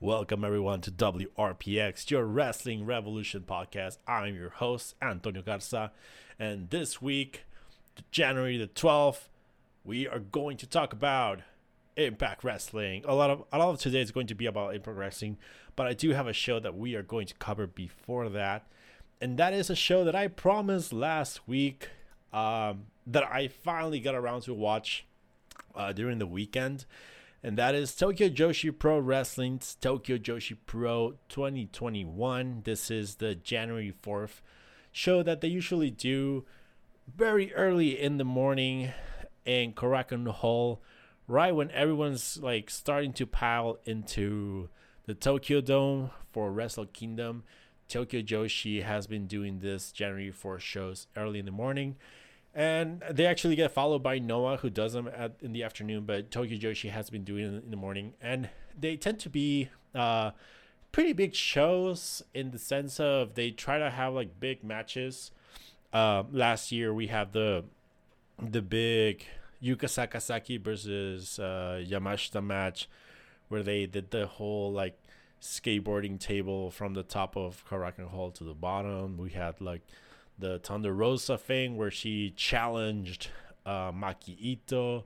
Welcome everyone to WRPX, your Wrestling Revolution podcast. I'm your host, Antonio Garza, and this week, January the 12th, we are going to talk about Impact Wrestling. A lot of a lot of today is going to be about Impact Wrestling, but I do have a show that we are going to cover before that, and that is a show that I promised last week um, that I finally got around to watch uh, during the weekend, and that is Tokyo Joshi Pro Wrestling's Tokyo Joshi Pro 2021. This is the January 4th show that they usually do very early in the morning in Korakuen Hall right when everyone's like starting to pile into the Tokyo Dome for Wrestle Kingdom, Tokyo Joshi has been doing this January 4 shows early in the morning. And they actually get followed by Noah, who does them at, in the afternoon, but Tokyo Joshi has been doing it in the morning. And they tend to be uh, pretty big shows in the sense of they try to have like big matches. Uh, last year we had the the big Yuka Sakazaki versus uh, Yamashita match, where they did the whole like skateboarding table from the top of Korakuen Hall to the bottom. We had like the Thunder Rosa thing where she challenged uh, Maki Ito,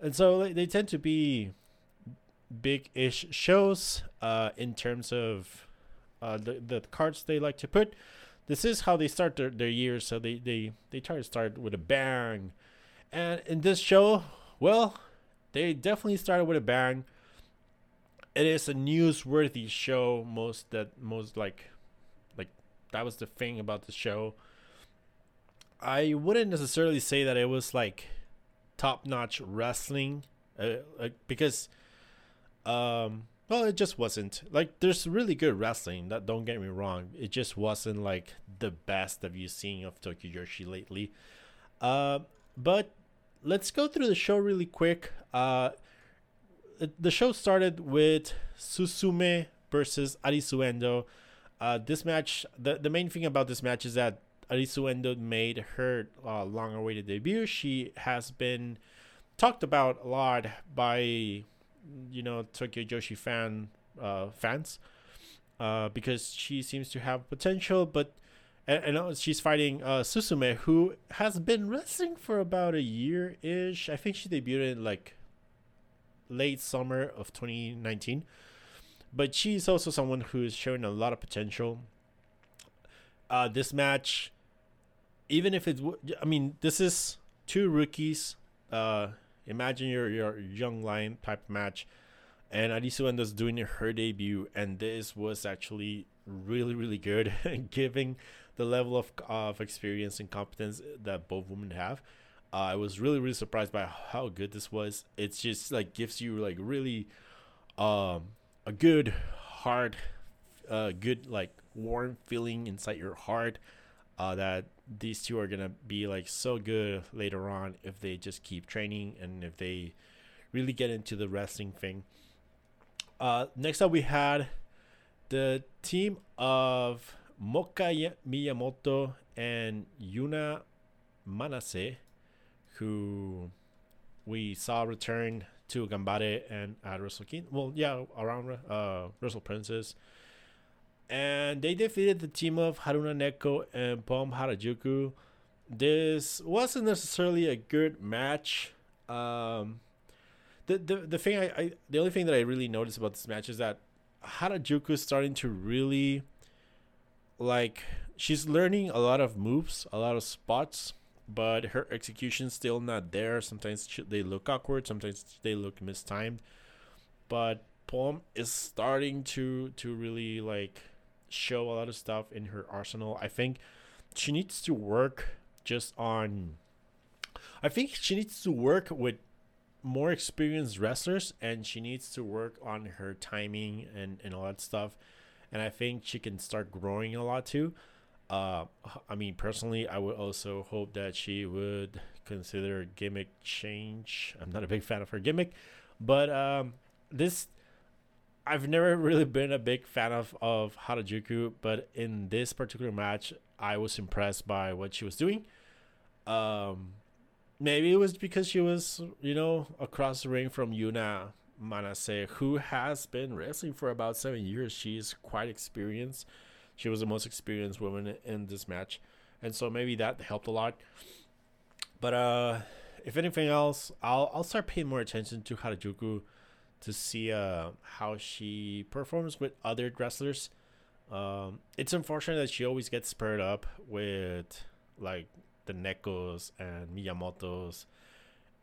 and so they, they tend to be big-ish shows uh, in terms of uh, the the cards they like to put. This is how they start their, their year, so they, they, they try to start with a bang. And in this show, well, they definitely started with a bang. It is a newsworthy show. Most that most like, like that was the thing about the show. I wouldn't necessarily say that it was like top notch wrestling, uh, like, because, um, well, it just wasn't. Like, there's really good wrestling. That don't get me wrong. It just wasn't like the best that you've seen of Tokyo Joshi lately. Uh, but let's go through the show really quick. Uh, the show started with Suzume versus Arisu Endo. Uh, this match, the, the main thing about this match is that Arisu Endo made her uh, long awaited debut. She has been talked about a lot by, you know, Tokyo Joshi fan uh, fans uh, because she seems to have potential, but and, and she's fighting uh, Suzume, who has been wrestling for about a year ish. I think she debuted in like late summer of 2019. But she's also someone who's showing a lot of potential. Uh, this match, even if it's, I mean, this is two rookies. Uh, imagine your your young lion type match, and Arisu Endo's doing her debut, and this was actually really really good, giving the level of, of experience and competence that both women have. Uh, I was really really surprised by how good this was. It's just like gives you like really um, a good heart, uh, good like warm feeling inside your heart uh, that these two are gonna be like so good later on if they just keep training and if they really get into the wrestling thing. Uh, next up, we had the team of Moka Miyamoto and Yuna Manase, who we saw return to Gambare and at Wrestle King. Well, yeah, around uh, Wrestle Princess. And they defeated the team of Haruna Neko and Pom Harajuku. This wasn't necessarily a good match. Um, the, the the thing I, I the only thing that I really noticed about this match is that Harajuku is starting to really like she's learning a lot of moves, a lot of spots, but her execution's still not there. Sometimes they look awkward, sometimes they look mistimed. But Pom is starting to to really like show a lot of stuff in her arsenal. I think she needs to work just on I think she needs to work with more experienced wrestlers and she needs to work on her timing and, and all that stuff and I think she can start growing a lot too. Uh, I mean, personally, I would also hope that she would consider gimmick change. I'm not a big fan of her gimmick, but um, this I've never really been a big fan of of Harajuku, but in this particular match, I was impressed by what she was doing. Um, maybe it was because she was, you know, across the ring from Yuna Manase, who has been wrestling for about seven years. She's quite experienced. She was the most experienced woman in this match, and so maybe that helped a lot. But uh, if anything else, I'll I'll start paying more attention to Harajuku to see uh how she performs with other wrestlers. Um, it's unfortunate that she always gets spurred up with like the Nekos and Miyamotos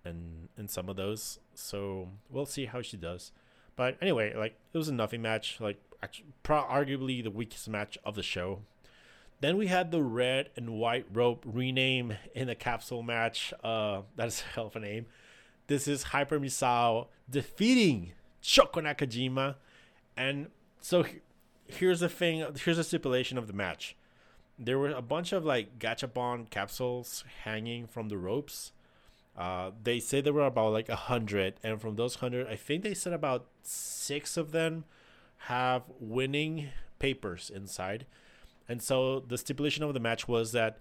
and and some of those. So we'll see how she does. But anyway, like it was a nothing match. Like actually, pro- arguably the weakest match of the show. Then we had the red and white rope rename in a capsule match. Uh, that is a hell of a name. This is Hyper Misao defeating Shoko Nakajima, and so here's the thing. Here's the stipulation of the match. There were a bunch of like gachapon capsules hanging from the ropes. Uh, they say there were about like a hundred, and from those hundred, I think they said about six of them have winning papers inside. And so the stipulation of the match was that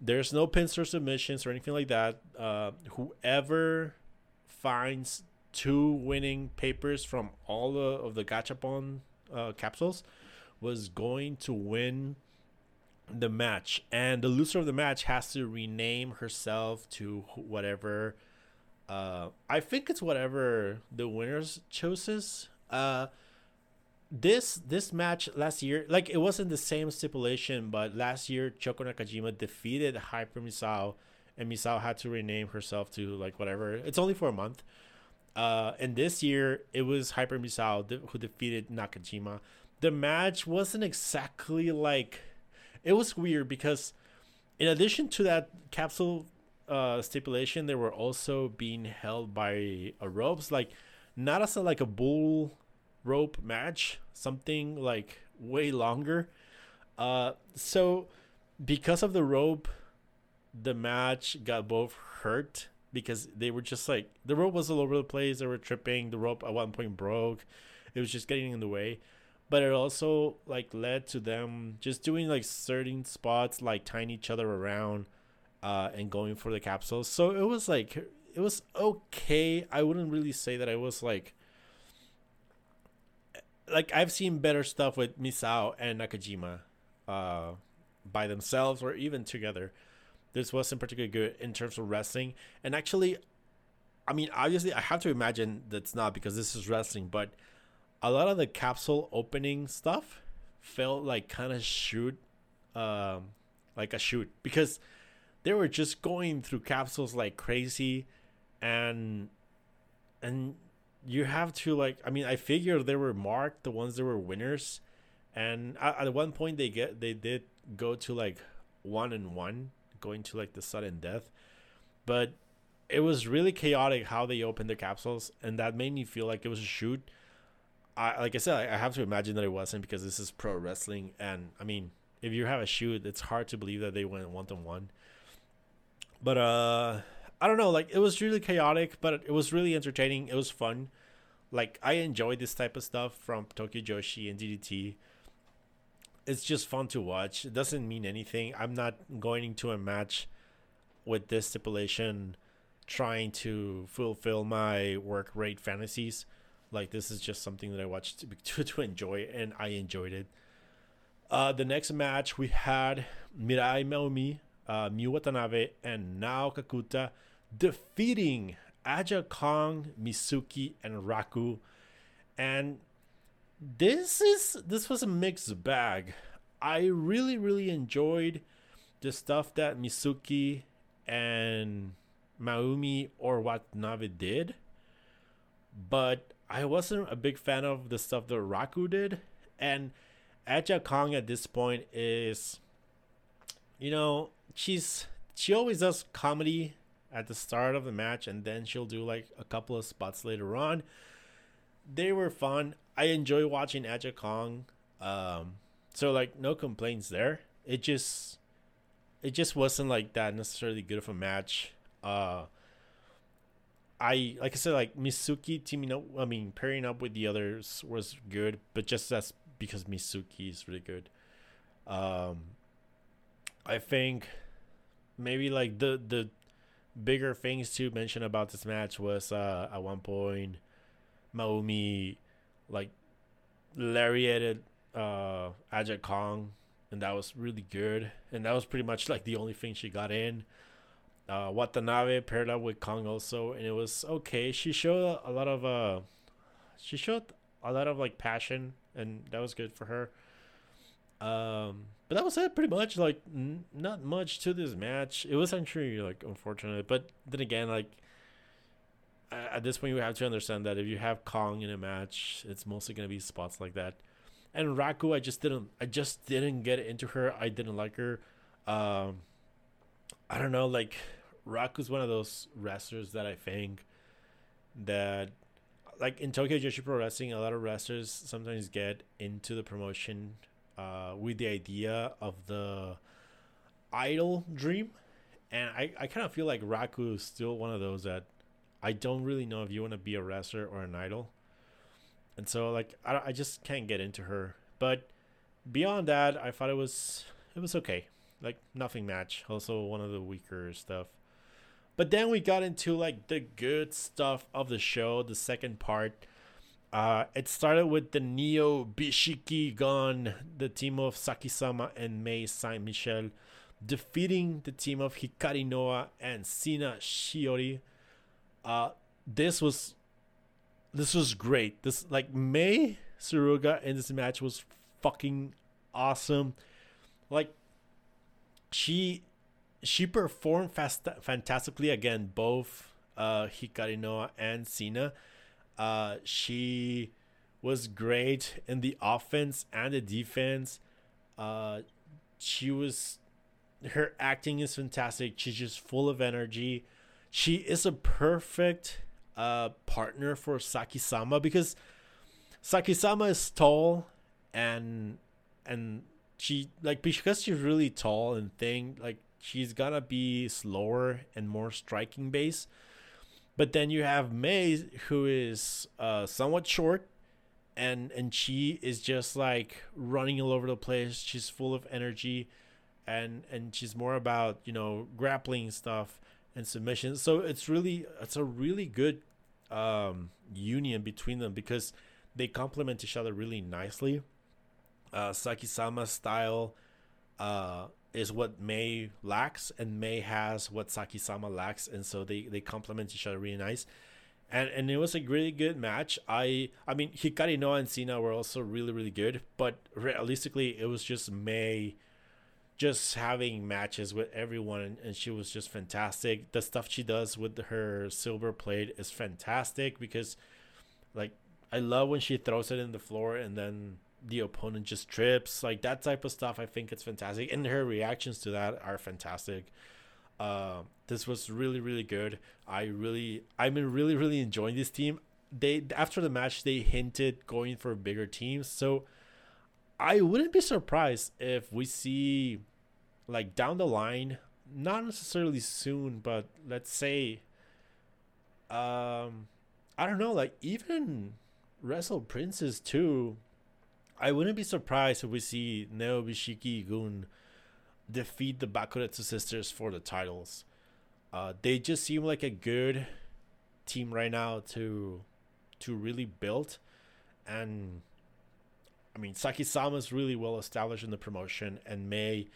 there's no pins or submissions or anything like that. Uh, whoever finds two winning papers from all of the gachapon uh, capsules was going to win the match and the loser of the match has to rename herself to whatever uh i think it's whatever the winners chooses. Uh this this match last year like it wasn't the same stipulation but last year Shoko Nakajima defeated Hyper Misao and Misao had to rename herself to like whatever. It's only for a month. Uh and this year it was Hyper Misao who defeated Nakajima. The match wasn't exactly like it was weird because in addition to that capsule uh, stipulation, they were also being held by a ropes, like not as a, like a bull rope match, something like way longer. Uh, so because of the rope, the match got both hurt because they were just like the rope was all over the place. They were tripping. The rope at one point broke. It was just getting in the way but it also like led to them just doing like certain spots like tying each other around uh and going for the capsules. So it was like it was okay. I wouldn't really say that i was like like i've seen better stuff with misao and nakajima uh by themselves or even together. This wasn't particularly good in terms of wrestling. And actually i mean obviously i have to imagine that's not because this is wrestling but a lot of the capsule opening stuff felt like kind of shoot um like a shoot. Because they were just going through capsules like crazy and and you have to like i mean i figured they were marked the ones that were winners. And at, at one point they get they did go to like one and one going to like the sudden death. But it was really chaotic how they opened the capsules and that made me feel like it was a shoot I like I said, I have to imagine that it wasn't because this is pro wrestling, and I mean, if you have a shoot, it's hard to believe that they went one to one. But uh, I don't know, like it was really chaotic, but it was really entertaining. It was fun. Like I enjoy this type of stuff from Tokyo Joshi and DDT. It's just fun to watch. It doesn't mean anything. I'm not going into a match with this stipulation trying to fulfill my work rate fantasies like this is just something that I watched to, to, to enjoy, and I enjoyed it. Uh, the next match we had Mirai Maumi, uh, Miu Watanabe, and Nao Kakuta defeating Aja Kong, Mizuki, and Raku. And this is this was a mixed bag. I really really enjoyed the stuff that Mizuki and Maumi or Watanabe did, but I wasn't a big fan of the stuff that Raku did, and Aja Kong at this point is, you know, she's she always does comedy at the start of the match, and then she'll do like a couple of spots later on. They were fun. I enjoy watching Aja Kong. Um, so like no complaints there. It just it just wasn't like that necessarily good of a match. Uh I like I said, like Mizuki teaming up. I mean, pairing up with the others was good, but just that's because Mizuki is really good. Um, I think maybe like the the bigger things to mention about this match was uh at one point Maumi like lariated uh Aja Kong and that was really good and that was pretty much like the only thing she got in uh Watanabe paired up with Kong also and it was okay. She showed a lot of uh she showed a lot of like passion and that was good for her. Um but that was it pretty much like n- not much to this match. It was actually like unfortunate but then again like at this point you have to understand that if you have kong in a match it's mostly to be spots like that. And raku i just didn't i just didn't get into her. I didn't like her. Um i don't know like raku's one of those wrestlers that i think that like in tokyo joshi pro wrestling a lot of wrestlers sometimes get into the promotion uh, with the idea of the idol dream. And I, I kind of feel like Raku is still one of those that I don't really know if you want to be a wrestler or an idol. And so like I, I just can't get into her. But beyond that, I thought it was it was okay. Like nothing match. Also one of the weaker stuff. But then we got into like the good stuff of the show, the second part. Uh, it started with the Neo Bishiki Gun, the team of Saki-sama and Mei Saint Michel, defeating the team of Hikari Noa and Sina Shiori. Uh, this was this was great. This like Mei Suruga in this match was fucking awesome. Like she she performed fast fantastically again both uh Hikari Noa and Sina uh, she was great in the offense and the defense. Uh, she was her acting is fantastic. She's just full of energy. She is a perfect uh, partner for Saki-sama because Saki-sama is tall and and she like because she's really tall and thin, like she's gonna be slower and more striking base. But then you have Mei, who is uh, somewhat short, and and she is just like running all over the place. She's full of energy, and and she's more about you know grappling stuff and submission. So it's really it's a really good um, union between them because they complement each other really nicely. Uh, Saki-sama style uh, is what Mei lacks, and Mei has what Saki-sama lacks, and so they they complement each other really nice. And and it was a really good match. I I mean Hikari Noa and Sina were also really really good, but realistically it was just Mei just having matches with everyone and she was just fantastic. The stuff she does with her silver plate is fantastic because like I love when she throws it in the floor and then the opponent just trips. Like that type of stuff i think it's fantastic. And her reactions to that are fantastic. Uh, this was really really good. I really i'm really really enjoying this team. They after the match they hinted going for bigger teams so i wouldn't be surprised if we see like down the line not necessarily soon but let's say um i don't know like even wrestle princes too I wouldn't be surprised if we see Neo Bishiki Gun defeat the Bakuretsu sisters for the titles. Uh, they just seem like a good team right now to to really build, and I mean Saki-sama is really well established in the promotion, and Mei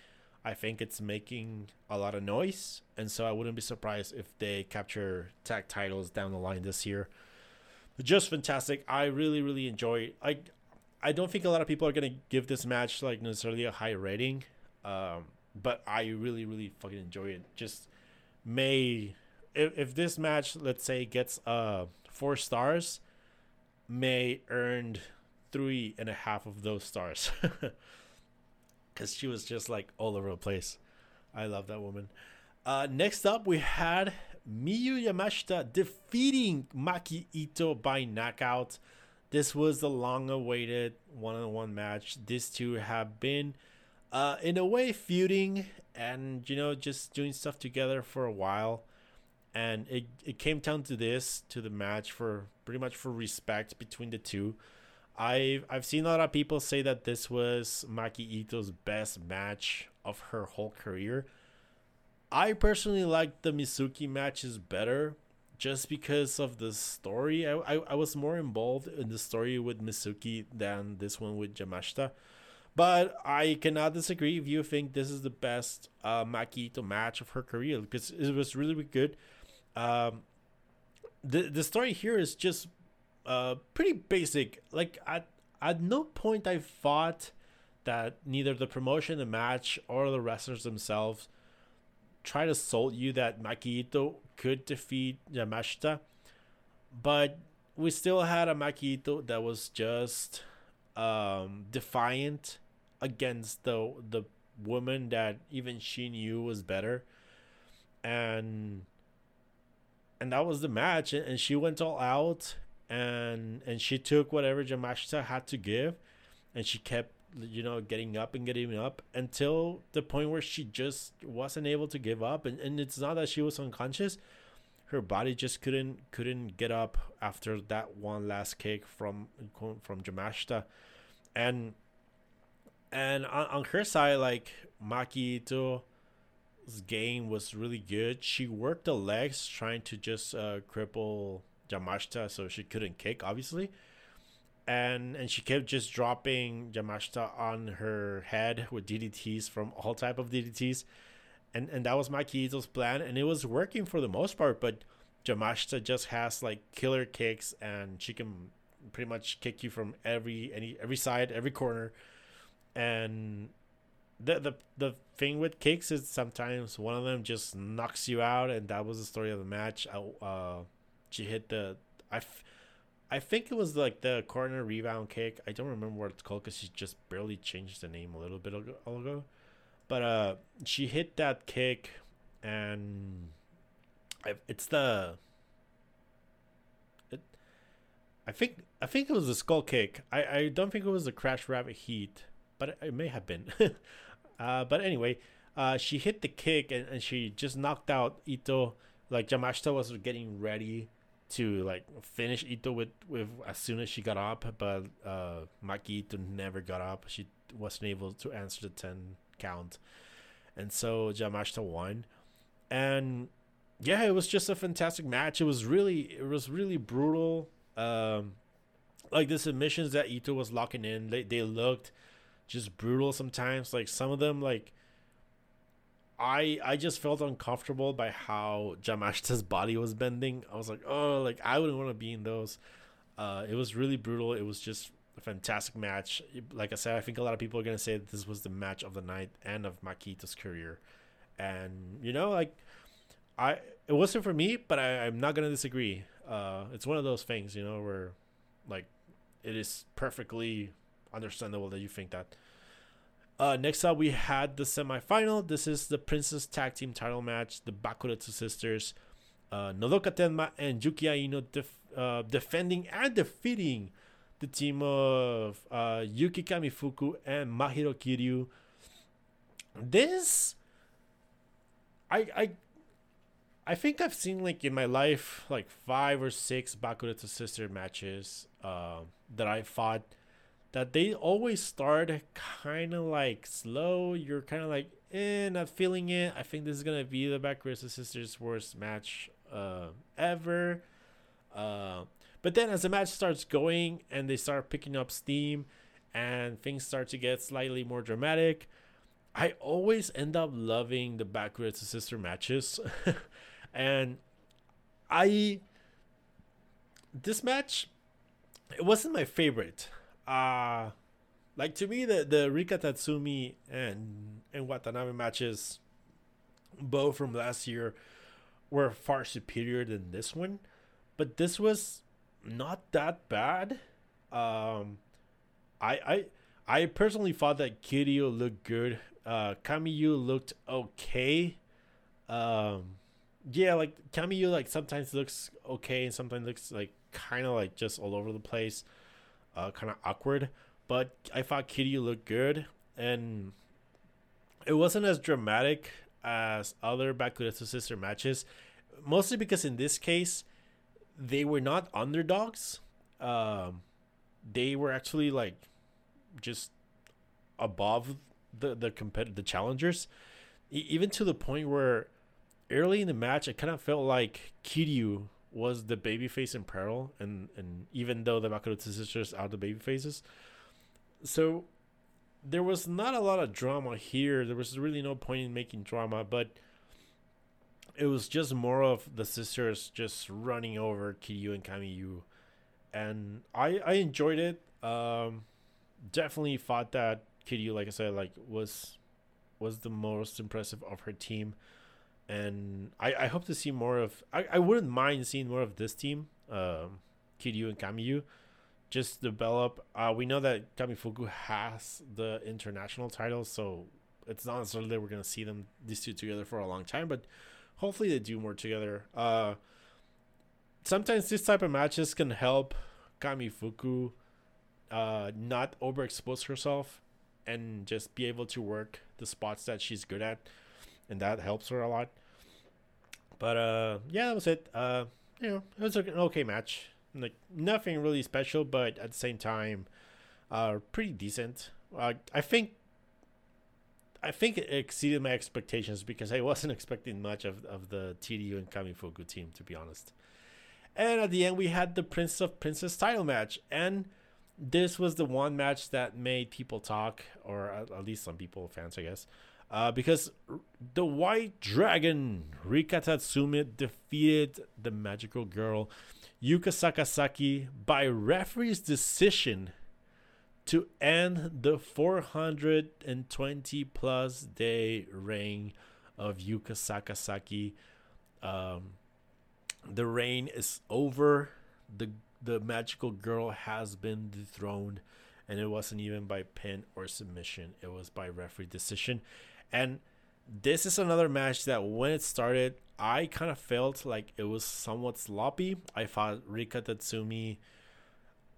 I think it's making a lot of noise, and so I wouldn't be surprised if they capture tag titles down the line this year. Just fantastic. I really really enjoy. I I don't think a lot of people are gonna give this match like necessarily a high rating, um, but I really, really fucking enjoy it. Just may if if this match, let's say, gets uh four stars, Mei earned three and a half of those stars, because she was just like all over the place. I love that woman. Uh, next up, we had Miyu Yamashita defeating Maki Ito by knockout. This was the long awaited one on one match. These two have been, uh, in a way, feuding and, you know, just doing stuff together for a while. and it it came down to this to the match for pretty much for respect between the two. I've I've seen a lot of people say that this was Maki Ito's best match of her whole career. I personally like the Mizuki matches better just because of the story. I, I, I was more involved in the story with Mizuki than this one with Yamashita. But I cannot disagree if you think this is the best uh, Maki Ito match of her career because it was really, really good. Um, the the story here is just uh pretty basic. Like at at no point I thought that neither the promotion, the match, or the wrestlers themselves try to sold you that Maki Ito could defeat Yamashita, but we still had a Maki Ito that was just um, defiant against the the woman that even she knew was better, and and that was the match and she went all out and and she took whatever Yamashita had to give and she kept you know getting up and getting up until the point where she just wasn't able to give up and, and it's not that she was unconscious her body just couldn't couldn't get up after that one last kick from from Yamashita and and on, on her side like Maki Ito game was really good. She worked the legs trying to just uh, cripple Yamashita so she couldn't kick, obviously. And and she kept just dropping Yamashita on her head with DDTs from all type of DDTs. And and that was Maki Ito's plan and it was working for the most part, but Yamashita just has like killer kicks and she can pretty much kick you from every any every side, every corner. And the the the thing with kicks is sometimes one of them just knocks you out, and that was the story of the match. Uh, she hit the I, f- I think it was like the corner rebound kick. I don't remember what it's called because she just barely changed the name a little bit ago. But uh, she hit that kick, and it's the. It, I think I think it was a skull kick. I, I don't think it was the crash rabbit heat, but it, it may have been. Uh, but anyway, uh, she hit the kick and, and she just knocked out Ito. Like Yamashita was getting ready to like finish Ito with, with as soon as she got up, but uh, Maki Ito never got up. She wasn't able to answer the ten count, and so Yamashita won. And yeah, it was just a fantastic match. It was really it was really brutal. Um, like the submissions that Ito was locking in, they they looked just brutal sometimes. Like some of them, like I I just felt uncomfortable by how Yamashita's body was bending. I was like, oh, like I wouldn't want to be in those. Uh, it was really brutal. It was just a fantastic match. Like I said, I think a lot of people are gonna say that this was the match of the night and of Maki Ito's career. And you know, like I it wasn't for me, but I, I'm not gonna disagree. Uh, it's one of those things, you know, where like it is perfectly understandable that you think that. Uh, next up, we had the semifinal. This is the Princess Tag Team title match. The Bakuretsu sisters, uh, Nodoka Tenma and Yuki Aino, def- uh, defending and defeating the team of uh, Yuki Kamifuku and Mahiro Kiryu. This, I, I, I think I've seen like in my life like five or six Bakuretsu sister matches uh, that I fought that they always start kind of like slow. You're kind of like, eh, not feeling it. I think this is gonna be the Bakuretsu Sisters' worst match uh, ever. Uh, but then as the match starts going and they start picking up steam and things start to get slightly more dramatic, I always end up loving the Bakuretsu Sister matches. and I this match it wasn't my favorite uh like to me the the Rika Tatsumi and and Watanabe matches both from last year were far superior than this one. But this was not that bad. Um I I I personally thought that Kiryu looked good. Uh Kamiyu looked okay. Um yeah like Kamiyu like sometimes looks okay and sometimes looks like kind of like just all over the place uh, kind of awkward. But I thought Kitty looked good, and it wasn't as dramatic as other Bakuretsu sister matches. mostly because in this case, they were not underdogs. Um, they were actually like just above the the competitive the challengers, e- even to the point where early in the match, I kind of felt like Kiryu was the babyface in peril, and and even though the Makoto sisters are the baby faces, so there was not a lot of drama here. There was really no point in making drama, but it was just more of the sisters just running over Kiryu and Kamiyu, and I I enjoyed it. Um, definitely thought that Kiryu, like I said, like was was the most impressive of her team and I, I hope to see more of I, I wouldn't mind seeing more of this team um Kiryu and Kamiyu just develop. Uh we know that Kamifuku has the international title so it's not necessarily that we're gonna see them these two together for a long time but hopefully they do more together. Uh sometimes this type of matches can help Kamifuku uh not overexpose herself and just be able to work the spots that she's good at and that helps her a lot. But uh, yeah, that was it. Uh, you know, it was an okay match. Like nothing really special, but at the same time, uh, pretty decent. Uh, I think. I think it exceeded my expectations because I wasn't expecting much of, of the TDU and Kamifuku team, to be honest. And at the end, we had the Prince of Princess title match. And this was the one match that made people talk, or at, at least some people, fans, I guess. Uh, because the White Dragon Rika Tatsumi defeated the magical girl Yuka Sakazaki by referee's decision to end the 420 plus day reign of Yuka Sakazaki. Um, the reign is over. The the magical girl has been dethroned, and it wasn't even by pin or submission. It was by referee decision. And this is another match that when it started, I kind of felt like it was somewhat sloppy. I thought Rika Tatsumi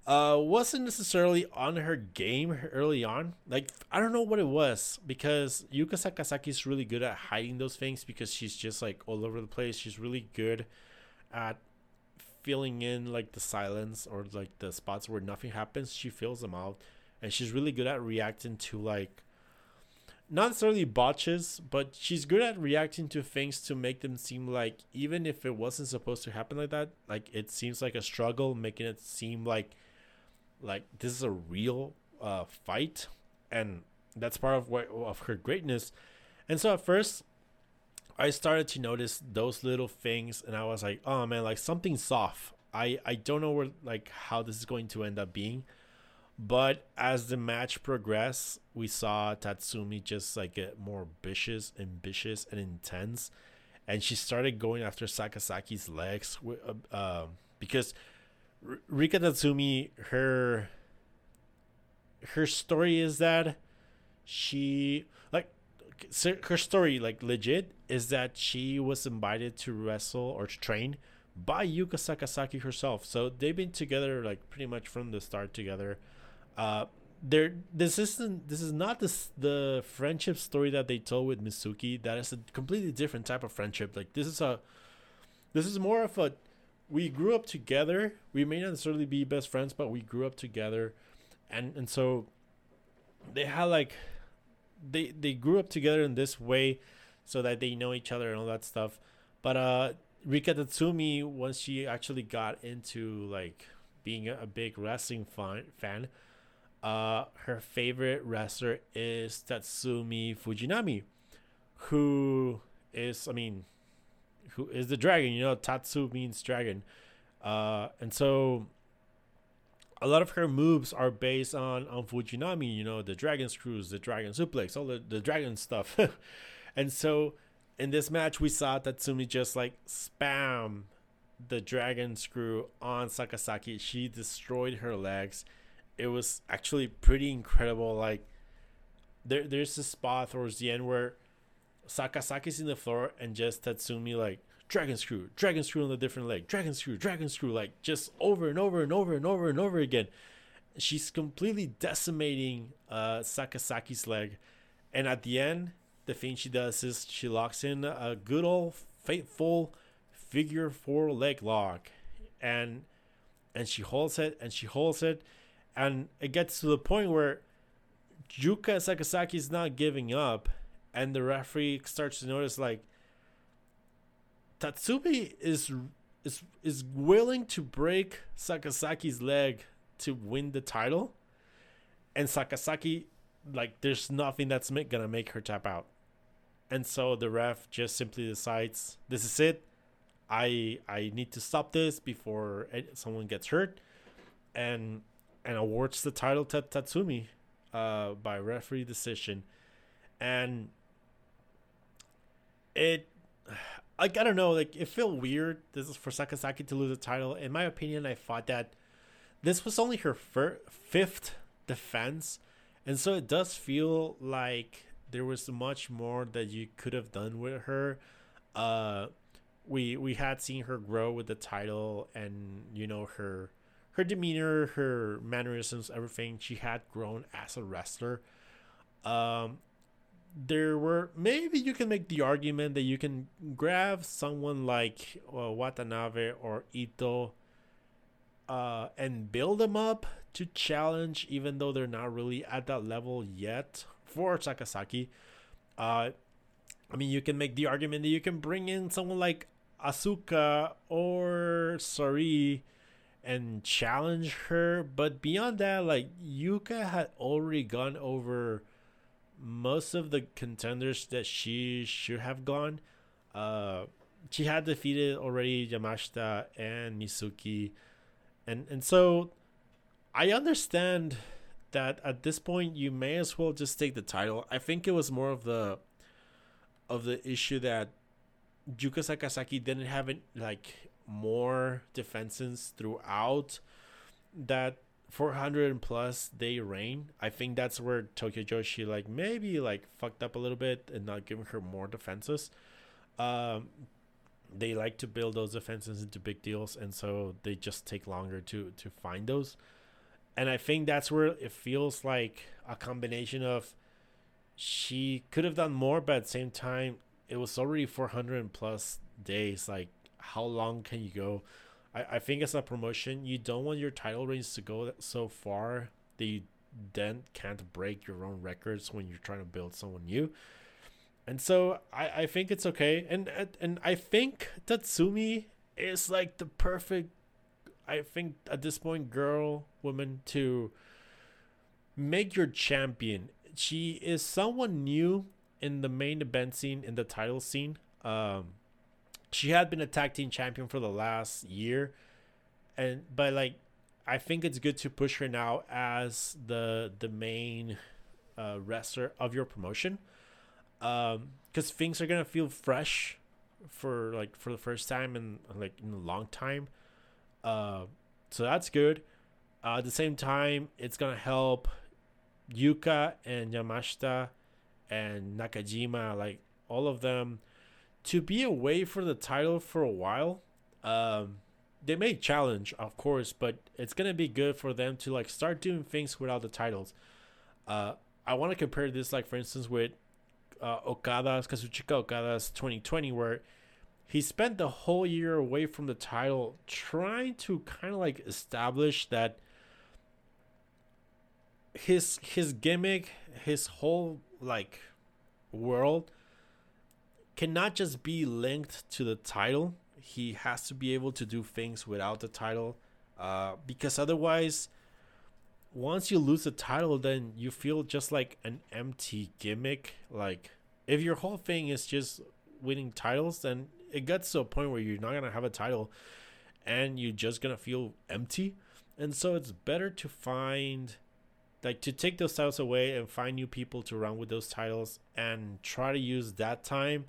uh, wasn't necessarily on her game early on. Like I don't know what it was because Yuka Sakazaki is really good at hiding those things because she's just like all over the place. She's really good at filling in like the silence or like the spots where nothing happens. She fills them out, and she's really good at reacting to like not necessarily botches, but she's good at reacting to things to make them seem like even if it wasn't supposed to happen like that, like it seems like a struggle, making it seem like like this is a real uh, fight, and that's part of what of her greatness. And so at first, I started to notice those little things, and I was like, oh man, like something's off. I I don't know where like how this is going to end up being but as the match progressed, we saw Tatsumi just like get more ambitious, ambitious and intense, and she started going after Sakazaki's legs. Uh, um, because Rika Tatsumi, her her story is that she like her story like legit is that she was invited to wrestle or to train by Yuka Sakazaki herself. So they've been together like pretty much from the start together. Uh, there, this isn't. This is not this the friendship story that they told with Mizuki. That is a completely different type of friendship. Like this is a, this is more of a, we grew up together. We may not necessarily be best friends, but we grew up together, and and so, they had like, they they grew up together in this way, so that they know each other and all that stuff. But uh, Rika Tatsumi, once she actually got into like being a, a big wrestling fan, fan uh, her favorite wrestler is Tatsumi Fujinami, who is, I mean, who is the dragon. You know, Tatsu means dragon. Uh, and so a lot of her moves are based on, on Fujinami, you know, the dragon screws, the dragon suplex, all the, the dragon stuff. and so in this match, we saw Tatsumi just like spam the dragon screw on Sakazaki. She destroyed her legs it was actually pretty incredible. Like there there's a spot towards the end where Sakazaki's in the floor and just Tatsumi like dragon screw, dragon screw on the different leg, dragon screw, dragon screw, like just over and over and over and over and over again. She's completely decimating uh, Sakazaki's leg, and at the end, the thing she does is she locks in a good old faithful figure four leg lock, and and she holds it and she holds it, and it gets to the point where Sakazaki is not giving up, and the referee starts to notice like Tatsumi is is is willing to break Sakazaki's leg to win the title, and Sakazaki like there's nothing that's make, gonna make her tap out, and so the ref just simply decides this is it. I I need to stop this before eh, someone gets hurt, and and awards the title to Tatsumi, uh, by referee decision, and it like I don't know, like it felt weird. This is for Sakazaki to lose the title. In my opinion, I thought that this was only her fir- fifth defense, and so it does feel like there was much more that you could have done with her. Uh, we we had seen her grow with the title, and you know her her demeanor, her mannerisms, everything. She had grown as a wrestler. Um, there were maybe you can make the argument that you can grab someone like uh, Watanabe or Ito uh, and build them up to challenge, even though they're not really at that level yet for Sakazaki. Uh, I mean, you can make the argument that you can bring in someone like Asuka or Sareee and challenge her, but beyond that, like Yuka had already gone over most of the contenders that she should have gone. Uh, she had defeated already Yamashita and Mizuki, and and so I understand that at this point you may as well just take the title. I think it was more of the of the issue that Yuka Sakazaki didn't have it like more defenses throughout that 400 plus day reign. I think that's where Tokyo Joshi like maybe like fucked up a little bit and not giving her more defenses. Um, they like to build those defenses into big deals, and so they just take longer to to find those. And I think that's where it feels like a combination of she could have done more, but at the same time, it was already 400 plus days. Like, how long can you go? I, I think as a promotion, you don't want your title reigns to go so far that you then can't break your own records when you're trying to build someone new. And so I, I think it's okay. And and I think Tatsumi is like the perfect I think at this point girl, woman to make your champion. She is someone new in the main event scene in the title scene. Um she had been a tag team champion for the last year, and but like I think it's good to push her now as the the main uh, wrestler of your promotion, because um, things are gonna feel fresh for like for the first time in like in a long time. Uh, so that's good. Uh, at the same time, it's gonna help Yuka and Yamashita and Nakajima, like all of them, to be away for the title for a while. Um, they may challenge, of course, but it's gonna be good for them to like start doing things without the titles. Uh, I want to compare this, like for instance, with uh, Okada's Kazuchika Okada's 2020, where he spent the whole year away from the title, trying to kind of like establish that his his gimmick, his whole like world cannot just be linked to the title. He has to be able to do things without the title, uh, because otherwise, once you lose the title, then you feel just like an empty gimmick. Like if your whole thing is just winning titles, then it gets to a point where you're not gonna have a title, and you're just gonna feel empty. And so it's better to find like to take those titles away and find new people to run with those titles and try to use that time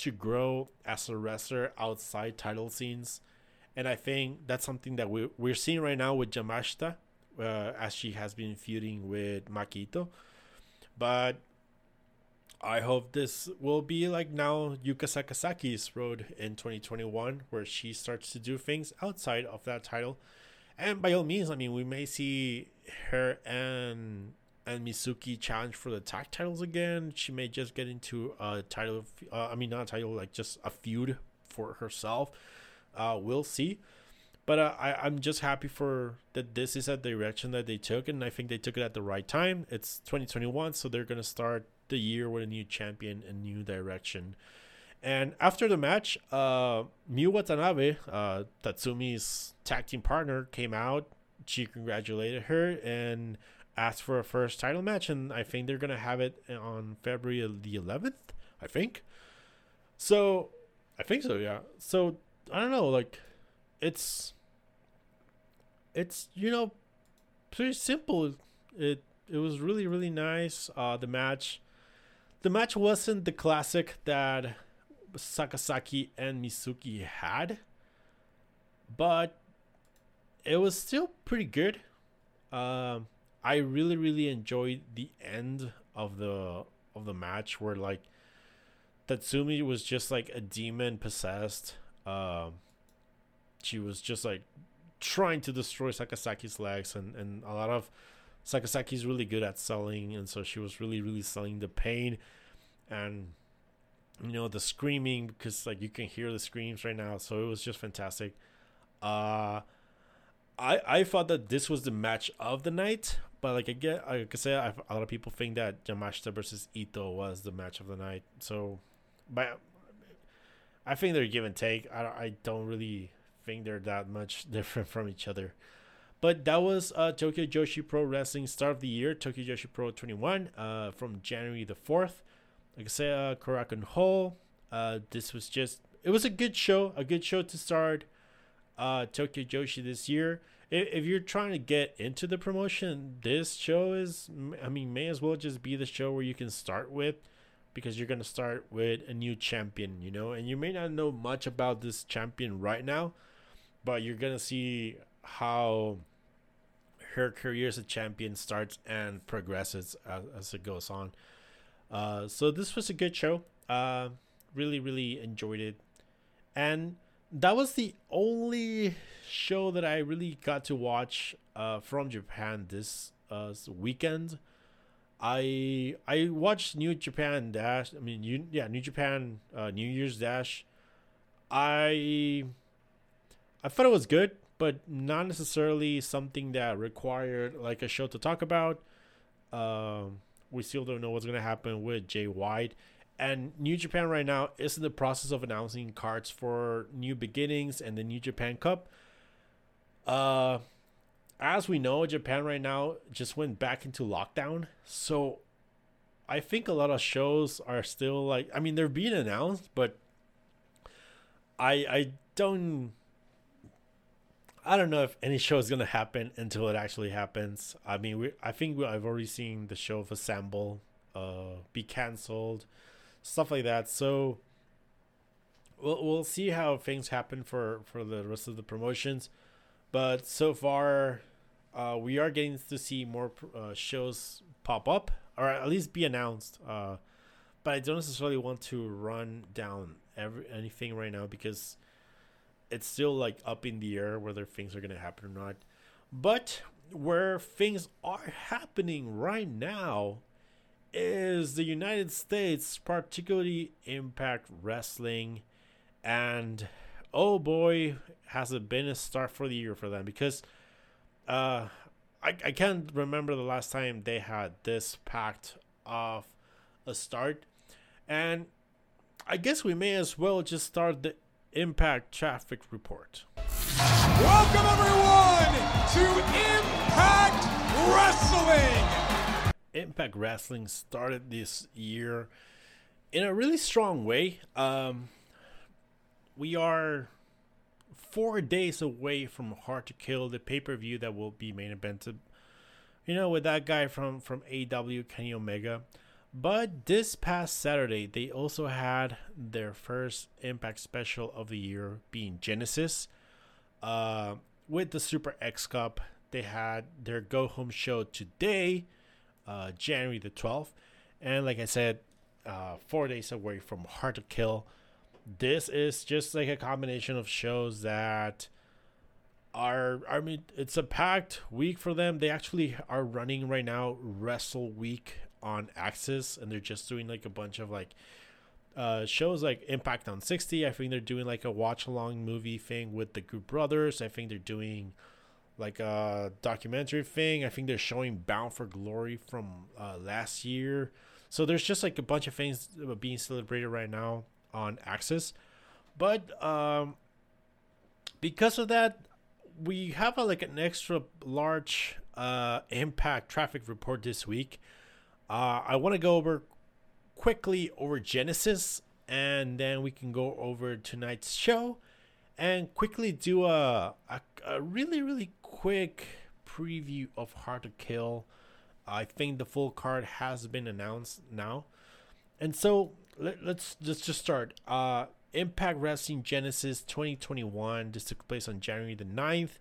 to grow as a wrestler outside title scenes. And I think that's something that we, we're seeing right now with Yamashita, uh, as she has been feuding with Maki Ito. But I hope this will be like now Yuka Sakazaki's road in 2021, where she starts to do things outside of that title. And by all means, I mean, we may see her and and Mizuki challenge for the tag titles again. She may just get into a title. Uh, I mean, not a title, like just a feud for herself. Uh, we'll see. But uh, I, I'm just happy for that this is a direction that they took, and I think they took it at the right time. It's 2021, so they're gonna start the year with a new champion and new direction. And after the match, uh, Miu Watanabe, uh, Tatsumi's tag team partner, came out. She congratulated her and asked for a first title match, and I think they're gonna have it on February the 11th. I think. So, I think so. Yeah. So I don't know. Like, it's it's you know pretty simple. It it was really really nice. Uh, the match, the match wasn't the classic that Sakazaki and Mizuki had, but it was still pretty good. Um, I really really enjoyed the end of the of the match where like Tatsumi was just like a demon possessed. Um, she was just like trying to destroy Sakazaki's legs, and and a lot of Sakazaki's really good at selling, and so she was really really selling the pain, and you know the screaming because like you can hear the screams right now, so it was just fantastic. Uh I I thought that this was the match of the night, but like I get like I I've, a lot of people think that Yamashita versus Ito was the match of the night. So, but I think they're give and take. I I don't really think they're that much different from each other. But that was uh, Tokyo Joshi Pro Wrestling Start of the Year, Tokyo Joshi Pro 21, uh, from January the 4th. Like I said, uh, Korakuen Hall. Uh, this was just, it was a good show, a good show to start uh, Tokyo Joshi this year. If, you're trying to get into the promotion, this show is, I mean, may as well just be the show where you can start with because you're going to start with a new champion, you know, and you may not know much about this champion right now, but you're going to see how her career as a champion starts and progresses as, as it goes on. Uh, so this was a good show. Uh, really, really enjoyed it. And that was the only show that I really got to watch uh, from Japan this uh, weekend. I I watched New Japan Dash. I mean, you, yeah, New Japan uh, New Year's Dash. I I thought it was good, but not necessarily something that required like a show to talk about. Um, we still don't know what's gonna happen with Jay White. And New Japan right now is in the process of announcing cards for New Beginnings and the New Japan Cup. Uh, as we know, Japan right now just went back into lockdown. So I think a lot of shows are still like I mean they're being announced, but I I don't I don't know if any show is gonna happen until it actually happens. I mean, we I think we, I've already seen the show of Assemble uh, be canceled stuff like that. So we'll we'll see how things happen for for the rest of the promotions. But so far, uh, we are getting to see more uh, shows pop up or at least be announced. Uh, but I don't necessarily want to run down every anything right now because it's still like up in the air whether things are gonna happen or not. But where things are happening right now is the United States, particularly Impact Wrestling. And oh boy, has it been a start for the year for them because uh, I, I can't remember the last time they had this packed of a start. And I guess we may as well just start the Impact Traffic Report. Welcome, everyone, to Impact Wrestling! Impact Wrestling started this year in a really strong way. Um, we are four days away from Hard to Kill, the pay per view that will be main evented. You know, with that guy from from AW Kenny Omega. But this past Saturday, they also had their first Impact special of the year, being Genesis. Uh, with the Super X Cup, they had their go home show today uh, January the 12th. And like I said, uh, four days away from Hard to Kill. This is just like a combination of shows that are, I mean, it's a packed week for them. They actually are running right now Wrestle Week on AXS, and they're just doing like a bunch of like uh, shows like Impact on 60. I think they're doing like a watch along movie thing with the Good Brothers. I think they're doing like a documentary thing. I think they're showing Bound for Glory from uh, last year. So there's just like a bunch of things being celebrated right now on AXS. But um, because of that, we have a, like an extra large uh, impact traffic report this week. Uh, I want to go over quickly over Genesis, and then we can go over tonight's show and quickly do a, a, a really, really quick preview of Hard to Kill. I think the full card has been announced now. And so let, us let's just start. Uh, Impact Wrestling Genesis 2021. This took place on January the 9th.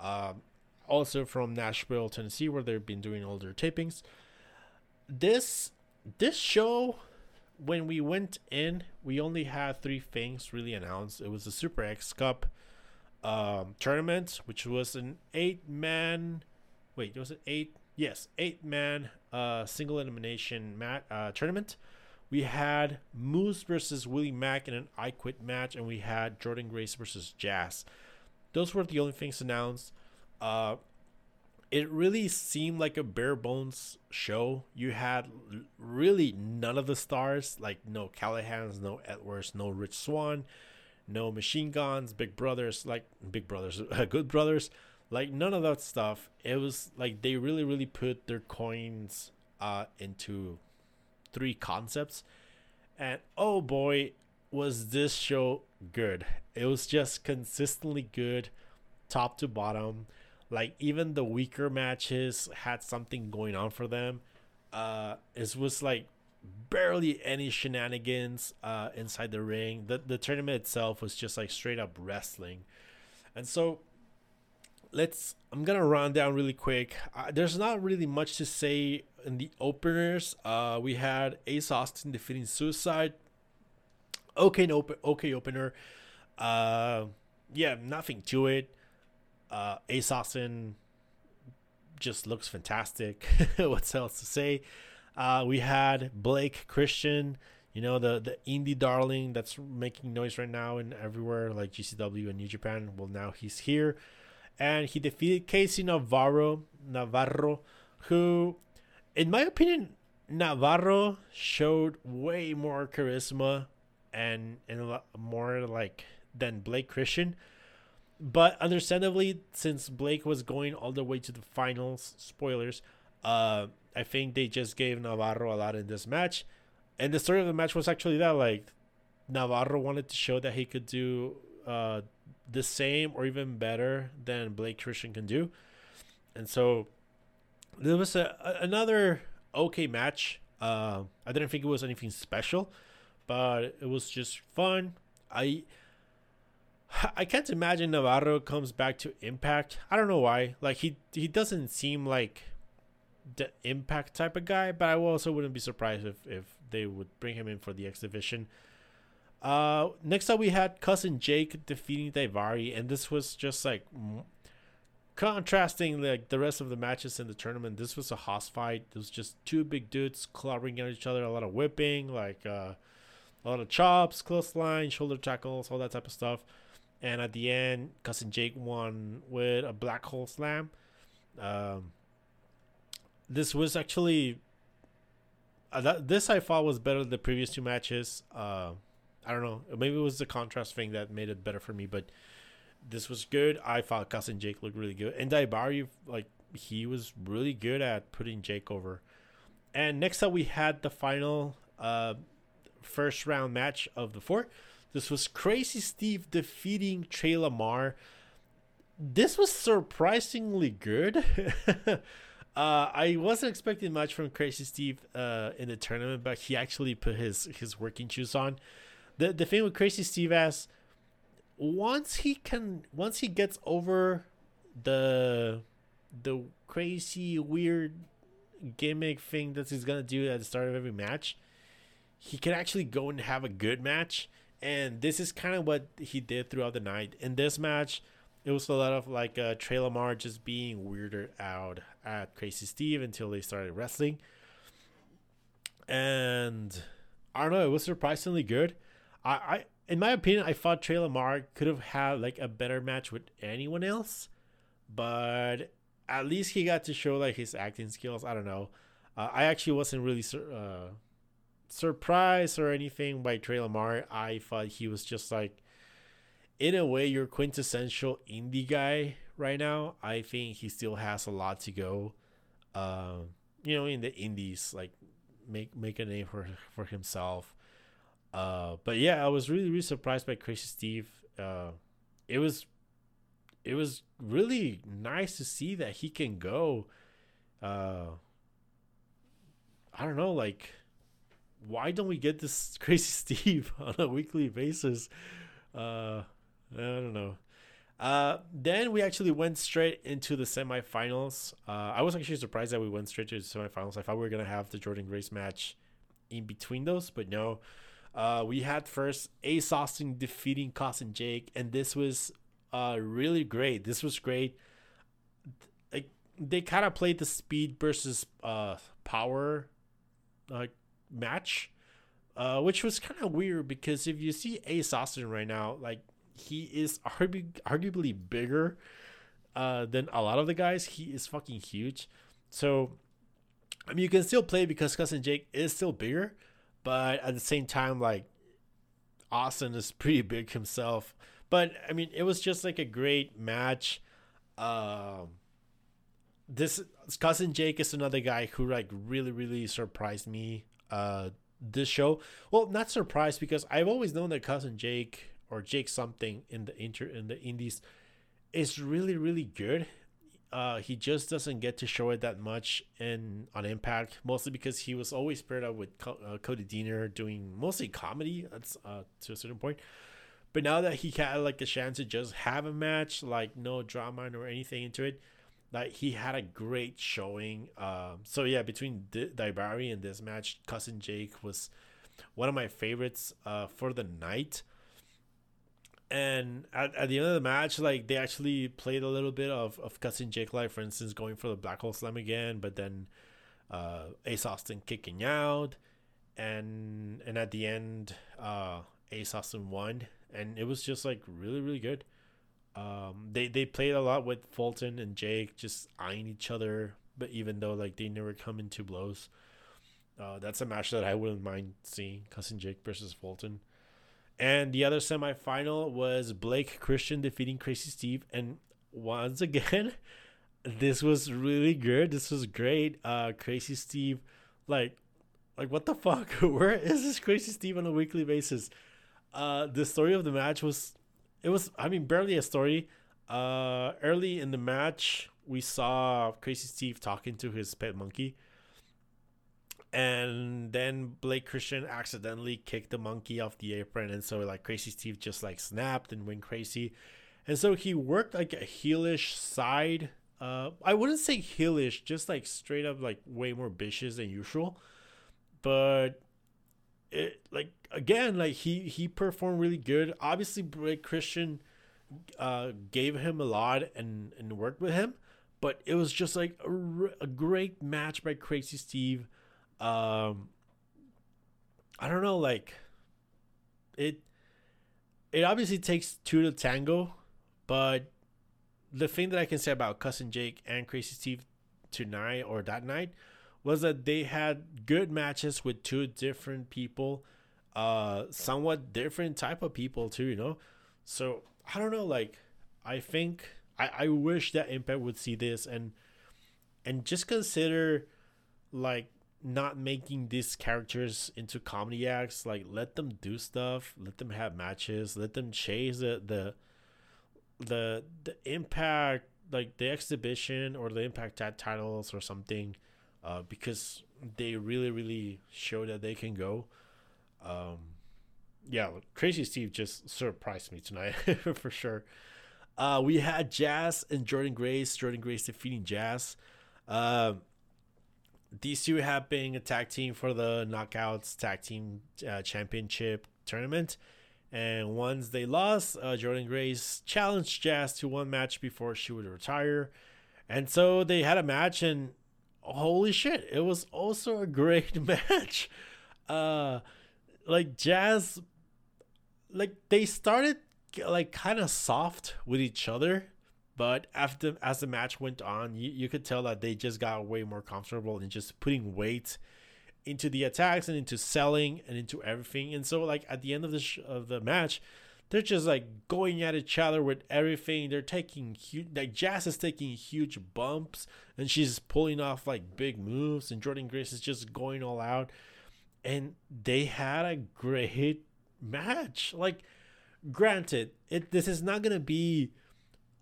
Um, also from Nashville, Tennessee, where they've been doing all their tapings. This this show, when we went in, we only had three things really announced. It was the Super X Cup um, tournament, which was an eight man. Wait, was it eight? Yes, eight man uh, single elimination mat uh, tournament. We had Moose versus Willie Mack in an I Quit match, and we had Jordynne Grace versus Jazz. Those were the only things announced. Uh, it really seemed like a bare bones show. You had really none of the stars, like no Callihan's, no Edwards, no Rich Swann, no Machine Guns, Big Brothers, like Big Brothers, Good Brothers, like none of that stuff. It was like they really, really put their coins uh, into three concepts, and oh boy, was this show good! It was just consistently good, top to bottom like even the weaker matches had something going on for them. Uh, it was like barely any shenanigans uh, inside the ring. The the tournament itself was just like straight up wrestling, and so let's. I'm gonna run down really quick. Uh, there's not really much to say in the openers. Uh, we had Ace Austin defeating Suicide. Okay, no, okay opener. Uh, yeah, nothing to it. Uh, Ace Austin just looks fantastic. what else to say? Uh, we had Blake Christian, you know, the, the indie darling that's making noise right now and everywhere, like GCW and New Japan. Well, now he's here. And he defeated Casey Navarro, Navarro, who, in my opinion, Navarro showed way more charisma and, and more like than Blake Christian. But understandably, since Blake was going all the way to the finals, spoilers, uh, I think they just gave Navarro a lot in this match. And the story of the match was actually that like Navarro wanted to show that he could do uh, the same or even better than Blake Christian can do. And so there was a, a another okay match. Uh, I didn't think it was anything special, but it was just fun. I I can't imagine Navarro comes back to Impact. I don't know why. Like he he doesn't seem like the Impact type of guy, but I also wouldn't be surprised if if they would bring him in for the X Division. Uh, next up we had cousin Jake defeating Daivari, and this was just like contrasting like the rest of the matches in the tournament. This was a hoss fight. It was just two big dudes clobbering at each other, a lot of whipping, like uh, a lot of chops, close line, shoulder tackles, all that type of stuff. And at the end, Cousin Jake won with a black hole slam. Um, this was actually uh, that, this I thought was better than the previous two matches. Uh, I don't know, maybe it was the contrast thing that made it better for me, but this was good. I thought Cousin Jake looked really good, and Daivari like he was really good at putting Jake over. And next up, we had the final uh, first round match of the four. This was Crazy Steve defeating Tre Lamar. This was surprisingly good. uh, I wasn't expecting much from Crazy Steve uh, in the tournament, but he actually put his his working shoes on. The the thing with Crazy Steve is, once he can once he gets over the the crazy weird gimmick thing that he's gonna do at the start of every match, he can actually go and have a good match and this is kind of what he did throughout the night. In this match, it was a lot of like uh, Tre Lamar just being weirded out at Crazy Steve until they started wrestling. And I don't know. It was surprisingly good. I, I in my opinion, I thought Tre Lamar could have had like a better match with anyone else, but at least he got to show like his acting skills. I don't know. Uh, I actually wasn't really sur- uh, surprised or anything by Tre Lamar. I thought he was just like, in a way, your quintessential indie guy right now. I think he still has a lot to go. Uh, you know, in the indies, like make make a name for for himself. Uh, but yeah, I was really really surprised by Crazy Steve. Uh, it was it was really nice to see that he can go. Uh, I don't know, like, why don't we get this Crazy Steve on a weekly basis? Uh, I don't know. Uh, then we actually went straight into the semifinals. Uh, I was actually surprised that we went straight to the semifinals. I thought we were gonna have the Jordynne Grace match in between those, but no. Uh, we had first Ace Austin defeating Cousin Jake, and this was uh really great. This was great. Like they kind of played the speed versus uh power like match, uh, which was kind of weird because if you see Ace Austin right now, like he is argu- arguably bigger uh, than a lot of the guys. He is fucking huge. So, I mean, you can still play because Cousin Jake is still bigger, but at the same time, like Austin is pretty big himself. But I mean, it was just like a great match. Um, this cousin Jake is another guy who like really really surprised me. Uh, this show. Well, not surprised because I've always known that cousin Jake or Jake something in the inter in the indies is really really good. Uh, he just doesn't get to show it that much in on Impact, mostly because he was always paired up with uh, Cody Deaner doing mostly comedy. That's uh, to a certain point. But now that he had like a chance to just have a match, like no drama or anything into it, like he had a great showing. Um, so yeah, between D- Daivari and this match, Cousin Jake was one of my favorites uh, for the night and at, at the end of the match like they actually played a little bit of, of cousin jake like for instance going for the black hole slam again but then uh ace austin kicking out and and at the end uh ace austin won and it was just like really really good. Um they they played a lot with fulton and jake just eyeing each other but even though like they never come into blows uh that's a match that i wouldn't mind seeing cousin jake versus fulton and the other semifinal was Blake Christian defeating Crazy Steve. And once again, this was really good. This was great. Uh Crazy Steve, like like what the fuck? Where is this Crazy Steve on a weekly basis? Uh the story of the match was it was I mean barely a story. Uh early in the match we saw Crazy Steve talking to his pet monkey and then Blake Christian accidentally kicked the monkey off the apron, and so like Crazy Steve just like snapped and went crazy, and so he worked like a heelish side. Uh, I wouldn't say heelish, just like straight up like way more vicious than usual, but it like again like he he performed really good. Obviously, Blake Christian uh gave him a lot and and worked with him, but it was just like a, a great match by Crazy Steve um i don't know like it it obviously takes two to tango but the thing that i can say about cousin jake and crazy steve tonight or that night was that they had good matches with two different people uh somewhat different type of people too you know? So i don't know like i think i i wish that impact would see this and and just consider like not making these characters into comedy acts like let them do stuff let them have matches let them chase the the the, the impact like the X Division or the impact tag titles or something uh, because they really really show that they can go. Um yeah crazy steve just surprised me tonight for sure. Uh we had jazz and Jordynne Grace Jordynne Grace defeating jazz. Uh, these two have been a tag team for the Knockouts Tag Team uh, Championship tournament. And once they lost, uh, Jordynne Grace challenged Jazz to one match before she would retire. And so they had a match, and holy shit, it was also a great match. Uh, like Jazz, like they started like kind of soft with each other, but after as the match went on, you, you could tell that they just got way more comfortable in just putting weight into the attacks and into selling and into everything. And so like at the end of the sh- of the match, they're just like going at each other with everything. They're taking huge, like Jazz is taking huge bumps and she's pulling off like big moves, and Jordynne Grace is just going all out. And they had a great match. Like, granted, it this is not gonna be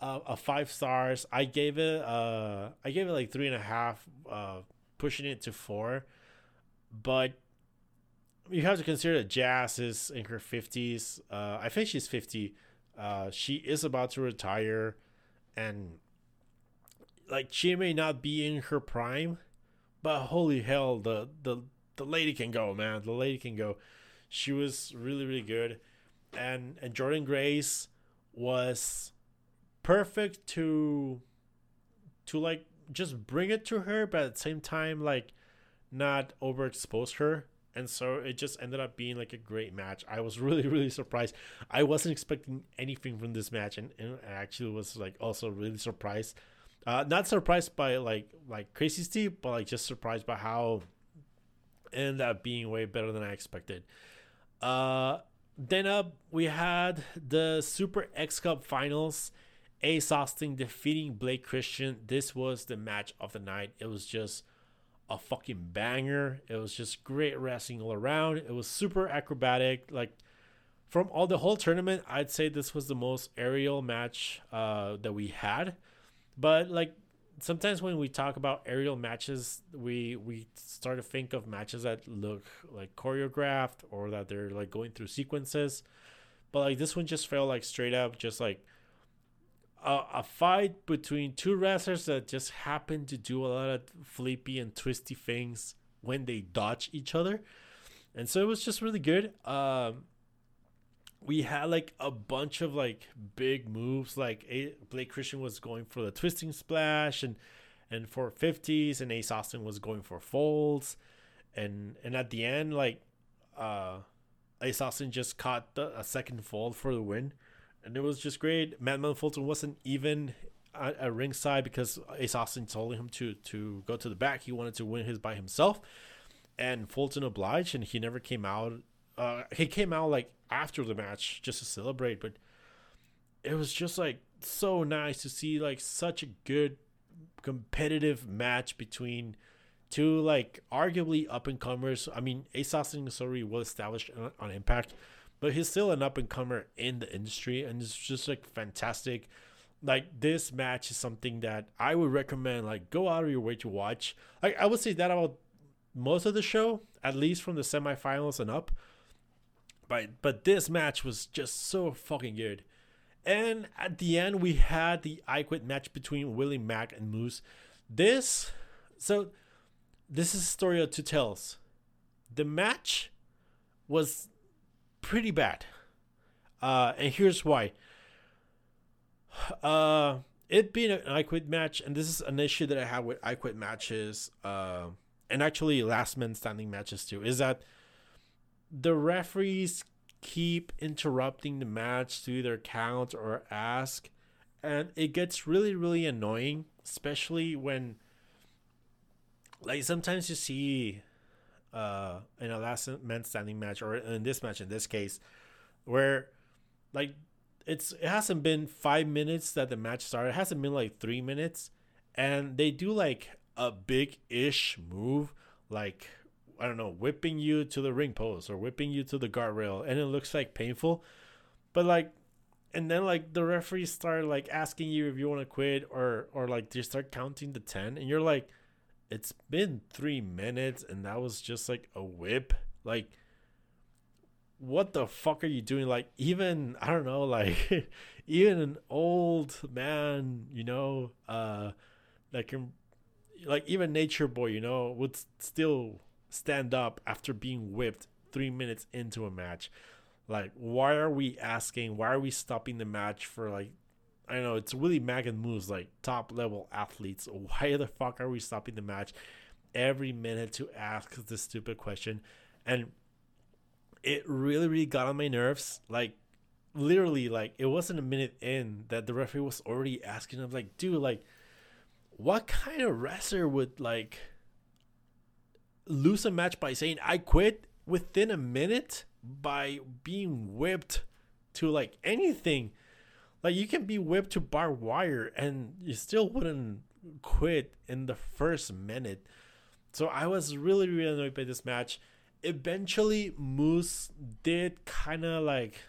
a, a five stars. I gave it, uh, I gave it like three and a half, uh, pushing it to four, but you have to consider that Jazz is in her 50s. Uh, I think she's 50. Uh, she is about to retire, and like she may not be in her prime, but holy hell, the the the lady can go, man. The lady can go. She was really really good, and and Jordynne Grace was perfect to to like just bring it to her, but at the same time like not overexpose her and so it just ended up being like a great match. I was really really surprised. I wasn't expecting anything from this match, and, and I actually was like also really surprised. Uh, not surprised by like like Crazy Steve, but like just surprised by how it ended up being way better than I expected. Uh, then up we had the Super X Cup Finals. Ace Austin defeating Blake Christian. This was the match of the night. It was just a fucking banger. It was just great wrestling all around. It was super acrobatic. Like from all the whole tournament, I'd say this was the most aerial match uh, that we had. But like sometimes when we talk about aerial matches, we we start to think of matches that look like choreographed or that they're like going through sequences. But like this one just felt like straight up just like a, a fight between two wrestlers that just happen to do a lot of flippy and twisty things when they dodge each other. And so it was just really good. Um, we had like a bunch of like big moves. Like a- Blake Christian was going for the twisting splash and and 450s, and Ace Austin was going for folds. And and at the end, like uh, Ace Austin just caught the, a second fold for the win and it was just great. Madman Fulton wasn't even at, at ringside because Ace Austin told him to to go to the back. He wanted to win his by himself, and Fulton obliged, and he never came out. Uh, he came out like after the match just to celebrate, but it was just like so nice to see like such a good competitive match between two like arguably up and comers. I mean, Ace Austin is already well established on, on Impact, but he's still an up and comer in the industry, and it's just like fantastic. Like this match is something that I would recommend. Like go out of your way to watch. Like I would say that about most of the show, at least from the semifinals and up. But but this match was just so fucking good. And at the end, we had the I Quit match between Willie Mack and Moose. This, so this is a story of two tales. The match was pretty bad. Uh, and here's why. Uh, it being an I Quit match, and this is an issue that I have with I Quit matches, uh, and actually last man standing matches too, is that the referees keep interrupting the match to either count or ask, and it gets really, really annoying, especially when, like, sometimes you see uh in a last man standing match or in this match in this case where like it's it hasn't been five minutes that the match started. It hasn't been like three minutes. And they do like a big ish move like i don't know whipping you to the ring post or whipping you to the guardrail and it looks like painful. But like and then like the referees start like asking you if you want to quit or or like they start counting the 10 and you're like it's been three minutes and that was just like a whip. Like what the fuck are you doing? Like even i don't know like even an old man you know uh can like even nature boy you know would still stand up after being whipped three minutes into a match. Like why are we asking why are we stopping the match for like I know it's Willie Mack and Moose like top level athletes. Why the fuck are we stopping the match every minute to ask this stupid question? And it really really got on my nerves. Like literally, like it wasn't a minute in that the referee was already asking him, like, dude, like, what kind of wrestler would like lose a match by saying I quit within a minute by being whipped to like anything? Like you can be whipped to barbed wire and you still wouldn't quit in the first minute. So I was really really annoyed by this match. Eventually, Moose did kind of like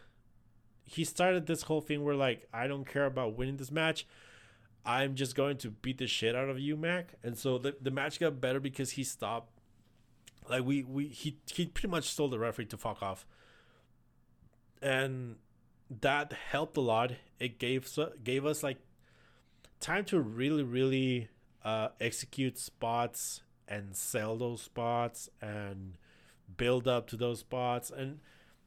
he started this whole thing where like I don't care about winning this match. I'm just going to beat the shit out of you, Mack. And so the, the match got better because he stopped. Like we we he he pretty much told the referee to fuck off. And that helped a lot. It gave gave us like time to really really uh, execute spots and sell those spots and build up to those spots and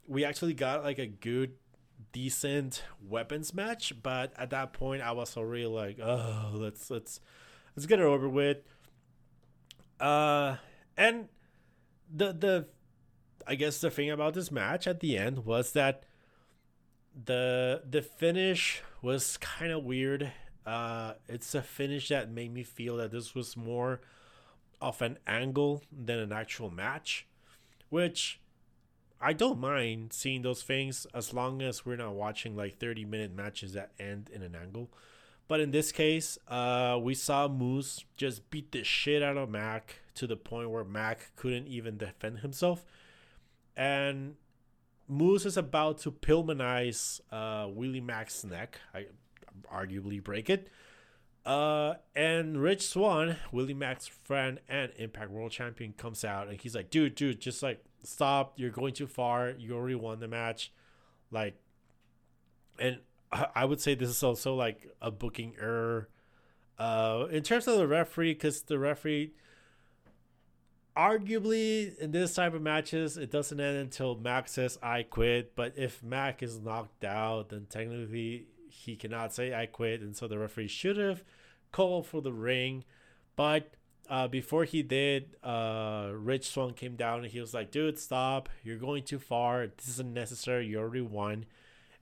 we actually got like a good decent weapons match but at that point i was already like oh let's let's let's get it over with uh and the the i guess the thing about this match at the end was that the the finish was kind of weird uh it's a finish that made me feel that this was more of an angle than an actual match which I don't mind seeing those things as long as we're not watching like 30 minute matches that end in an angle. But in this case, uh, we saw Moose just beat the shit out of Mack to the point where Mack couldn't even defend himself. And Moose is about to Pillmanize uh, Willie Mack's neck. I arguably break it. Uh, and Rich Swann, Willie Mack's friend and Impact World Champion, comes out and he's like, dude, dude, just like stop. You're going too far. You already won the match. Like, and I would say this is also like a booking error. Uh, in terms of the referee, because the referee, arguably in this type of matches, it doesn't end until Mack says I quit. But if Mack is knocked out, then technically he cannot say I quit, and so the referee should have called for the ring. But uh, before he did, uh, Rich Swann came down and he was like, "Dude, stop! You're going too far. This isn't necessary. You already won."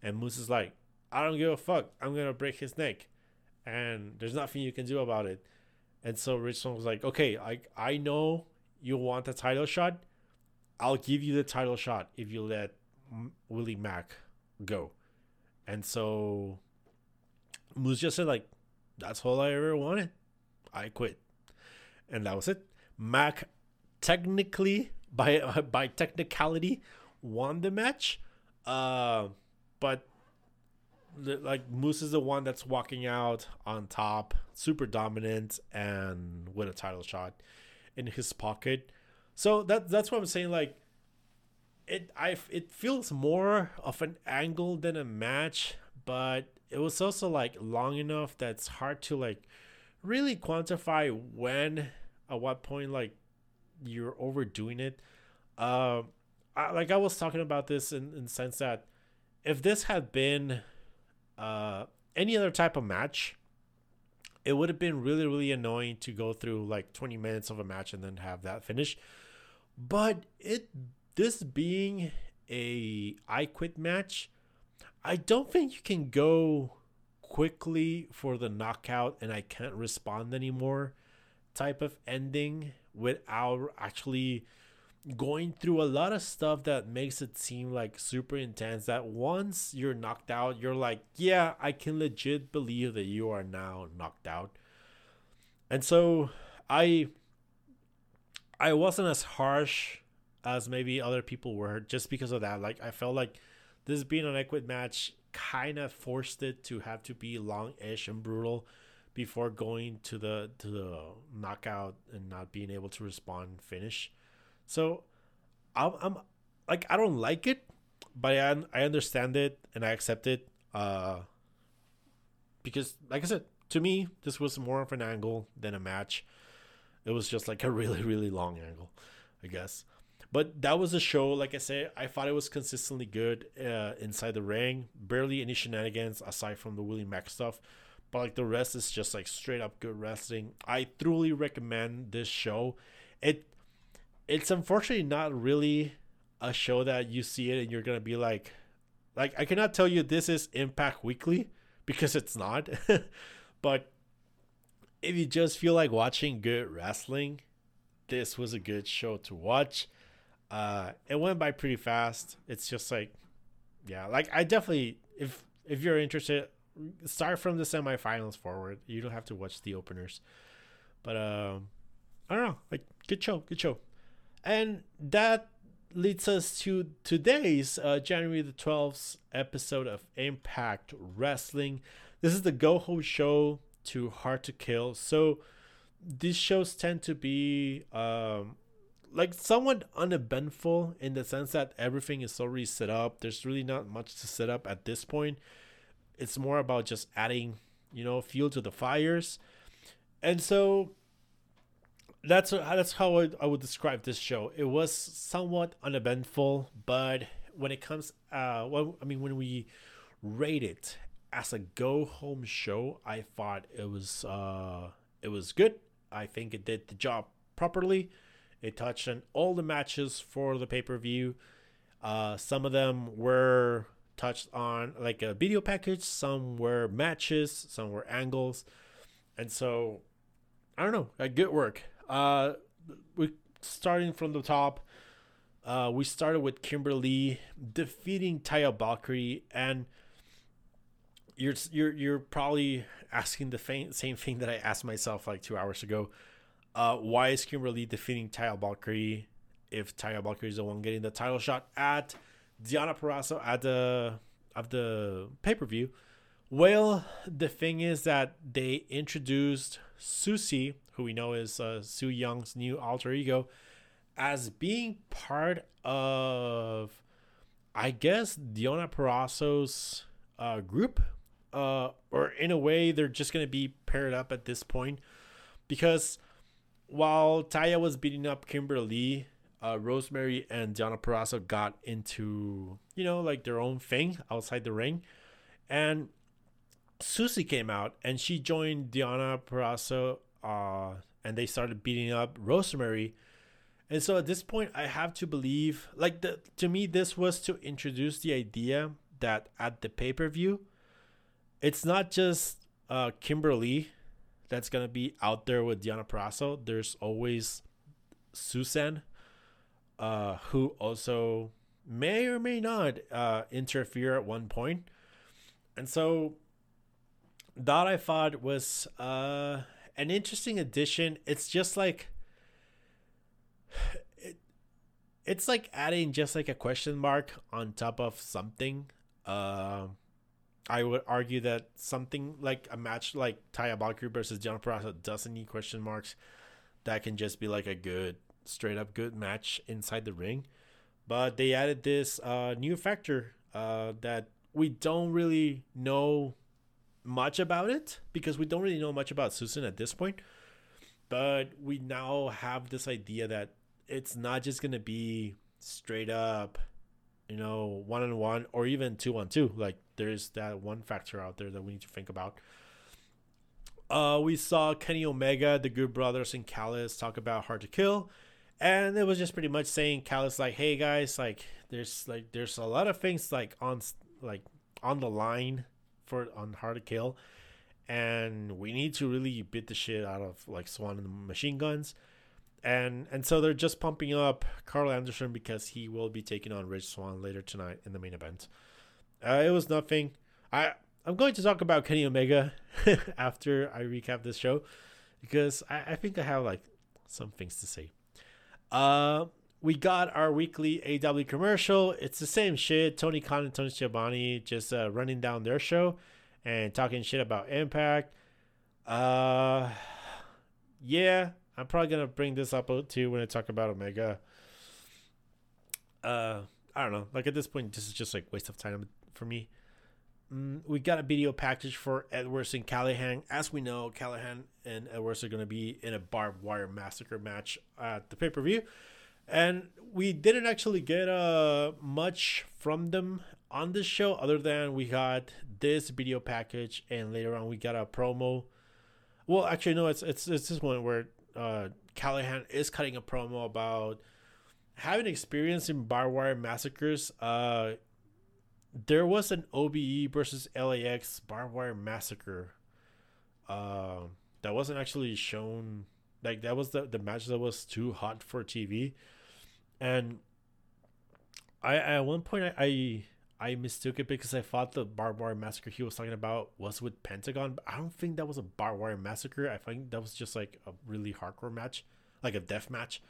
And Moose is like, "I don't give a fuck. I'm gonna break his neck, and there's nothing you can do about it." And so Rich Swann was like, "Okay, I I know you want the title shot. I'll give you the title shot if you let Willie Mack go." And so Moose just said like, "That's all I ever wanted. I quit." and that was it. Mack technically by by technicality won the match, uh, but like Moose is the one that's walking out on top, super dominant, and with a title shot in his pocket. So that that's what I'm saying. Like it, I it feels more of an angle than a match, but it was also like long enough that's hard to like really quantify when at what point like you're overdoing it. Uh, I, like I was talking about this in in sense that if this had been uh any other type of match, it would have been really really annoying to go through like 20 minutes of a match and then have that finish. But it this being a I quit match, I don't think you can go quickly for the knockout and I can't respond anymore type of ending without actually going through a lot of stuff that makes it seem like super intense that once you're knocked out you're like yeah i can legit believe that you are now knocked out and so i i wasn't as harsh as maybe other people were just because of that like i felt like this being an I Quit match kind of forced it to have to be long-ish and brutal before going to the to the knockout and not being able to respond finish. So I'm, I'm like I don't like it, but I I understand it and I accept it. Uh, because like I said, to me this was more of an angle than a match. It was just like a really really long angle, I guess. But that was a show. Like I said, I thought it was consistently good uh, inside the ring. Barely any shenanigans aside from the Willie Mack stuff but like the rest is just like straight up good wrestling. I truly recommend this show. It it's unfortunately not really a show that you see it and you're gonna be like, like I cannot tell you this is Impact Weekly because it's not, but if you just feel like watching good wrestling, this was a good show to watch. Uh, it went by pretty fast. It's just like, yeah, like I definitely if if you're interested, start from the semifinals forward. You don't have to watch the openers, but um, I don't know, like good show, good show, and that leads us to today's uh, January the 12th episode of Impact Wrestling. This is the go home show to Hard to Kill. So these shows tend to be um, like somewhat uneventful in the sense that everything is already set up. There's really not much to set up at this point. It's more about just adding, you know, fuel to the fires. And so that's that's how I, I would describe this show. It was somewhat uneventful, but when it comes, uh, well, I mean, when we rate it as a go home show, I thought it was uh, it was good. I think it did the job properly. It touched on all the matches for the pay per view. Uh, some of them were touched on like a video package. Some were matches. Some were angles, and so I don't know. Good work. Uh, we starting from the top. Uh, we started with Kimber Lee defeating Taya Valkyrie, and you're you're you're probably asking the same thing that I asked myself like two hours ago. Uh, why is Kimber Lee defeating Taya Valkyrie if Taya Valkyrie is the one getting the title shot at Deonna Purrazzo at the of the pay per view? Well, the thing is that they introduced Susie, who we know is uh, Su Yung's new alter ego, as being part of, I guess, Deonna Purrazzo's uh, group. Uh, or in a way, they're just going to be paired up at this point. Because while Taya was beating up Kimber Lee, uh, Rosemary and Deonna Purrazzo got into, you know, like their own thing outside the ring. And Susie came out and she joined Deonna Purrazzo uh, and they started beating up Rosemary. And so at this point, I have to believe, like, the, to me, this was to introduce the idea that at the pay per view, it's not just uh, Kimber Lee that's going to be out there with Deonna Purrazzo. There's always Susan, uh, who also may or may not uh, interfere at one point. And so that I thought was uh, an interesting addition. It's just like it, it's like adding just like a question mark on top of something. Uh, I would argue that something like a match like Taya Valkyrie versus John Purrazzo doesn't need question marks. That can just be like a good, straight up good match inside the ring. But they added this uh, new factor uh, that we don't really know much about it because we don't really know much about Susan at this point. But we now have this idea that it's not just going to be straight up, you know, one on one or even two on two. Like there's that one factor out there that we need to think about. Uh, we saw Kenny Omega, the Good Brothers, and Callis talk about Hard to Kill, and it was just pretty much saying Callis like, "Hey guys, like there's like there's a lot of things like on like on the line for on hard to kill, and we need to really beat the shit out of like Swann and the machine guns. And and so they're just pumping up Carl Anderson because he will be taking on Rich Swann later tonight in the main event. Uh, it was nothing. I I'm going to talk about Kenny Omega after I recap this show because I, I think I have like some things to say. Uh, we got our weekly AW commercial. It's the same shit. Tony Khan and Tony Schiavone just uh, running down their show and talking shit about Impact. Uh, yeah, I'm probably gonna bring this up too when I talk about Omega. Uh, I don't know. Like at this point, this is just like waste of time for me. Mm, we got a video package for Edwards and Callihan. As we know, Callihan and Edwards are to be in a barbed wire massacre match at the pay per view and we didn't actually get uh much from them on this show other than we got this video package and later on we got a promo well actually no it's it's, it's this one where uh callihan is cutting a promo about having experience in barbed wire massacres, uh, there was an OVE versus LAX barbed wire massacre. Uh, that wasn't actually shown. Like that was the the match that was too hot for TV, and I at one point I. I I mistook it because I thought the barbed wire massacre he was talking about was with Pentagon, but I don't think that was a barbed wire massacre. I think that was just like a really hardcore match, like a death match.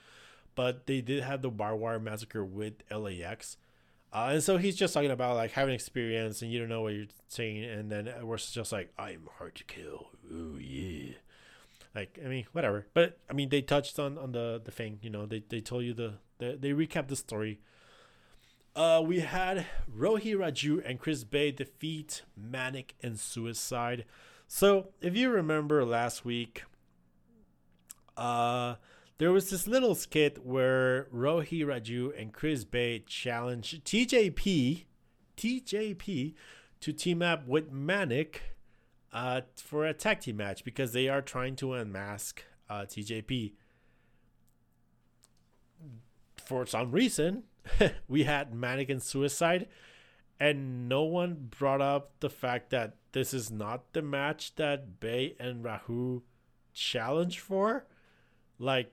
But they did have the barbed wire massacre with LAX. Uh, and so he's just talking about like having experience and you don't know what you're saying. And then we're just like, I'm hard to kill. Oh, yeah. Like, I mean, whatever. But I mean, they touched on, on the, the thing, you know, they, they told you the, the they recapped the story uh, we had Rohit Raju and Chris Bey defeat Manik and Suicide. So, if you remember last week, uh, there was this little skit where Rohit Raju and Chris Bey challenged TJP, TJP, to team up with Manik uh, for a tag team match because they are trying to unmask uh, TJP. For some reason, we had Mannequin Suicide, and no one brought up the fact that this is not the match that Bey and Raju challenged for. Like,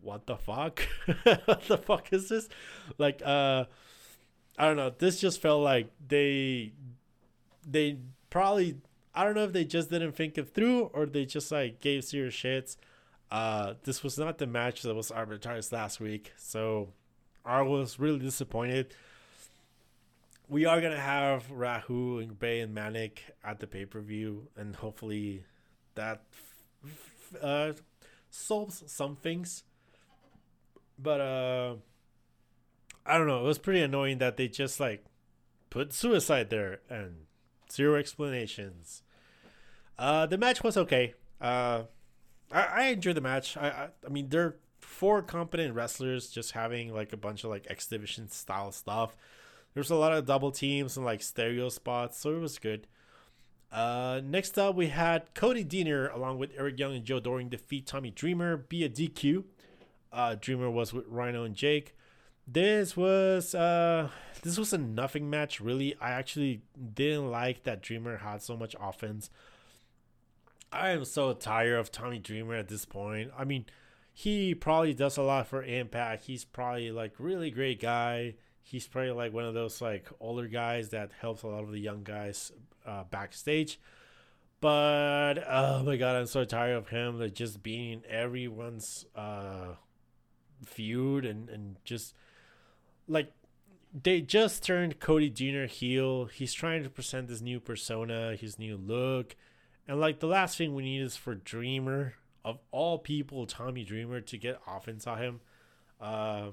what the fuck? what the fuck is this? Like, uh, I don't know. This just felt like they, they probably, I don't know if they just didn't think it through or they just like gave serious shits. Uh, this was not the match that was advertised last week, so I was really disappointed. We are gonna have Raju and Bey and Manik at the pay per view, and hopefully that uh, solves some things. But uh, I don't know. It was pretty annoying that they just like put suicide there and zero explanations. Uh, the match was okay. Uh, I, I enjoyed the match. I, I, I mean, they're four competent wrestlers just having like a bunch of like X Division style stuff. There's a lot of double teams and like stereo spots, so it was good. Uh, next up, we had Cody Deaner along with Eric Young and Joe Doering defeat Tommy Dreamer via DQ. Uh, Dreamer was with Rhino and Jake. This was uh, this was a nothing match. Really, I actually didn't like that Dreamer had so much offense. I am so tired of Tommy Dreamer at this point. I mean, he probably does a lot for Impact. He's probably like really great guy. He's probably like one of those like older guys that helps a lot of the young guys uh, backstage. But oh my god, I'm so tired of him like just being everyone's uh, feud and and just like they just turned Cody Deaner heel. He's trying to present this new persona, his new look. And like the last thing we need is for Dreamer of all people, Tommy Dreamer to get offense on him. Uh,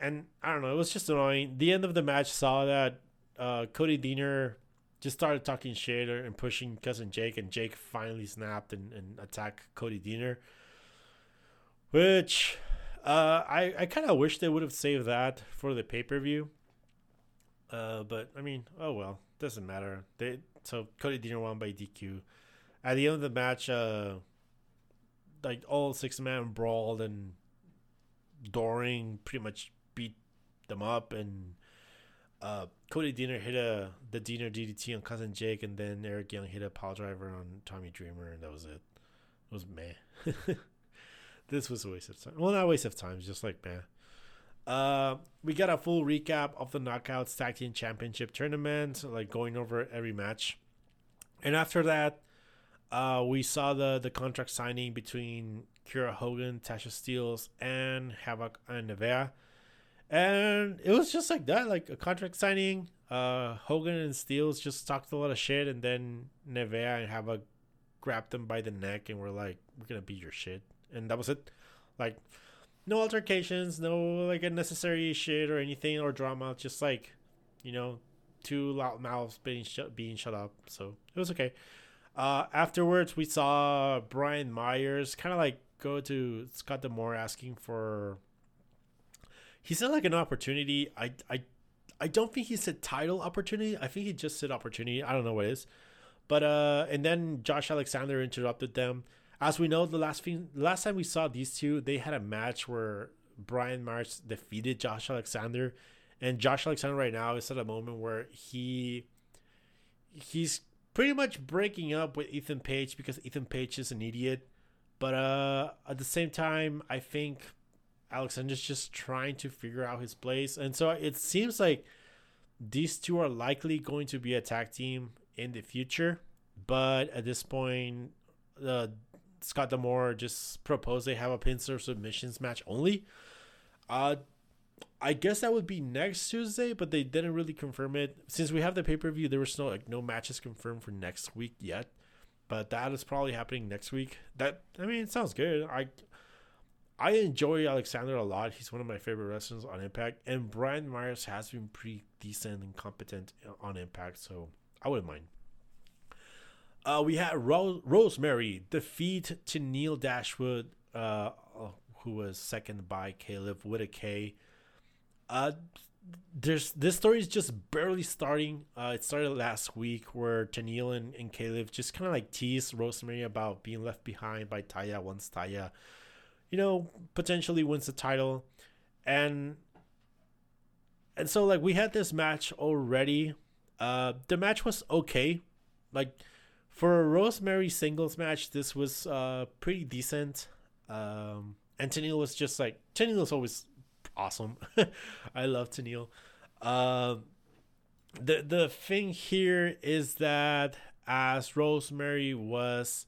and I don't know, it was just annoying. The end of the match saw that uh, Cody Deaner just started talking shit and pushing cousin Jake, and Jake finally snapped and, and attacked Cody Deaner. Which uh, I, I kind of wish they would have saved that for the pay per view. Uh, but I mean, oh well, doesn't matter. They so Cody Deaner won by DQ. At the end of the match, uh, like all six man brawled and Doering pretty much beat them up and uh, Cody Deaner hit a the Deaner DDT on cousin Jake and then Eric Young hit a pile driver on Tommy Dreamer and that was it. It was meh. this was a waste of time. Well, not a waste of time, just like man. Uh, we got a full recap of the Knockouts Tag Team Championship tournament, like going over every match. And after that, uh, we saw the the contract signing between Kiera Hogan, Tasha Steelz, and Havok and Nevaeh. And it was just like that, like a contract signing. Uh, Hogan and Steelz just talked a lot of shit, and then Nevaeh and Havok grabbed them by the neck and were like, "We're gonna beat your shit," and that was it. Like, no altercations, no like unnecessary shit or anything or drama. Just like, you know, two loud mouths being shut being shut up. So it was okay. Uh, afterwards, we saw Brian Myers kind of like go to Scott D'Amore asking for. He said like an opportunity. I I I don't think he said title opportunity. I think he just said opportunity. I don't know what it is. But uh, and then Josh Alexander interrupted them. As we know, the last thing, last time we saw these two, they had a match where Brian Myers defeated Josh Alexander, and Josh Alexander right now is at a moment where he he's pretty much breaking up with Ethan Page because Ethan Page is an idiot. But uh, at the same time, I think Alexander's just trying to figure out his place, and so it seems like these two are likely going to be a tag team in the future. But at this point, uh, Scott D'Amore just proposed they have a pincer submissions match only. Uh, I guess that would be next Tuesday, but they didn't really confirm it. Since we have the pay per view, there was no like no matches confirmed for next week yet. But that is probably happening next week. That I mean, it sounds good. I I enjoy Alexander a lot. He's one of my favorite wrestlers on Impact, and Brian Myers has been pretty decent and competent on Impact, so I wouldn't mind. Uh, we had Ro- Rosemary defeat Tenille Dashwood, uh, who was second by Kaleb with a K. Uh, there's this story is just barely starting. Uh, it started last week where Tenille and, and Kaleb just kind of like teased Rosemary about being left behind by Taya once Taya, you know, potentially wins the title, and and so like we had this match already. Uh, the match was okay, like for a Rosemary singles match, this was uh pretty decent. Um, and Tenille was just like Tenille is always awesome. I love Tenille. Um, the the thing here is that as Rosemary was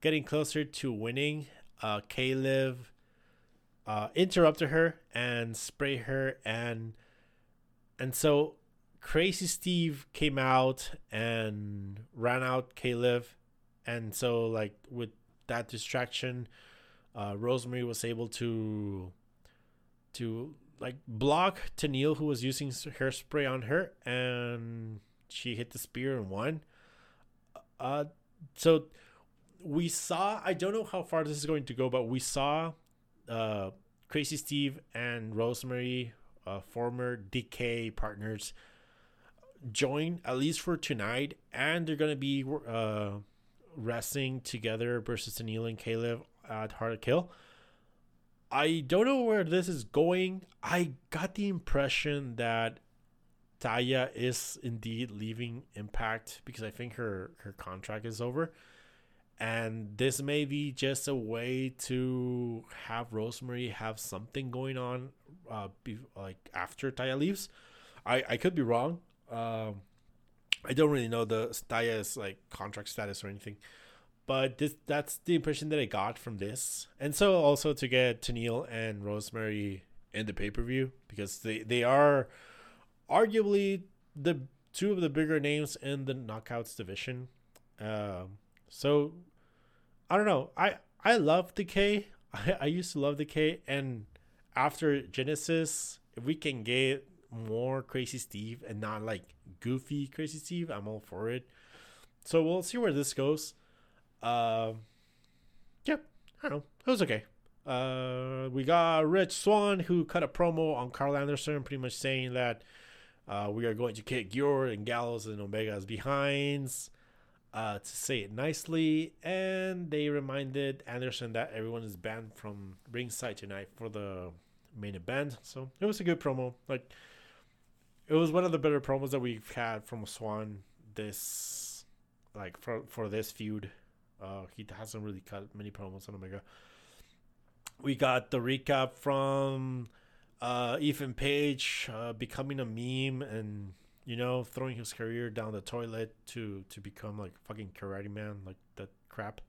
getting closer to winning, uh, Kaleb uh, interrupted her and spray her, and and so Crazy Steve came out and ran out Kaleb, and so like with that distraction, uh, Rosemary was able to to like block Tenille who was using hairspray on her, and she hit the spear and won. Uh, so we saw. I don't know how far this is going to go, but we saw uh, Crazy Steve and Rosemary, uh, former Decay partners join at least for tonight, and they're gonna be uh, wrestling together versus Tenille and Kaleb at Hard to Kill. I don't know where this is going. I got the impression that Taya is indeed leaving Impact because I think her her contract is over. And this may be just a way to have Rosemary have something going on, uh, be, like after Taya leaves. I, I could be wrong. Um, I don't really know the Taya's like contract status or anything, but this that's the impression that I got from this. And so also to get Tenille and Rosemary in the pay per view because they they are arguably the two of the bigger names in the knockouts division. Um, so I don't know. I I love Decay. I, I used to love Decay, and after Genesis, if we can get more Crazy Steve and not like goofy Crazy Steve, I'm all for it. So we'll see where this goes. Uh, yep, I don't know. It was okay. Uh, we got Rich Swann who cut a promo on Karl Anderson, pretty much saying that uh, we are going to kick your and Gallows and Omega's behinds. Uh, to say it nicely, and they reminded Anderson that everyone is banned from ringside tonight for the main event. So it was a good promo. Like it was one of the better promos that we've had from Swann this like for for this feud. Uh, he hasn't really cut many promos on Omega. We got the recap from uh, Ethan Page uh, becoming a meme and you know throwing his career down the toilet to to become like fucking karate man like that crap.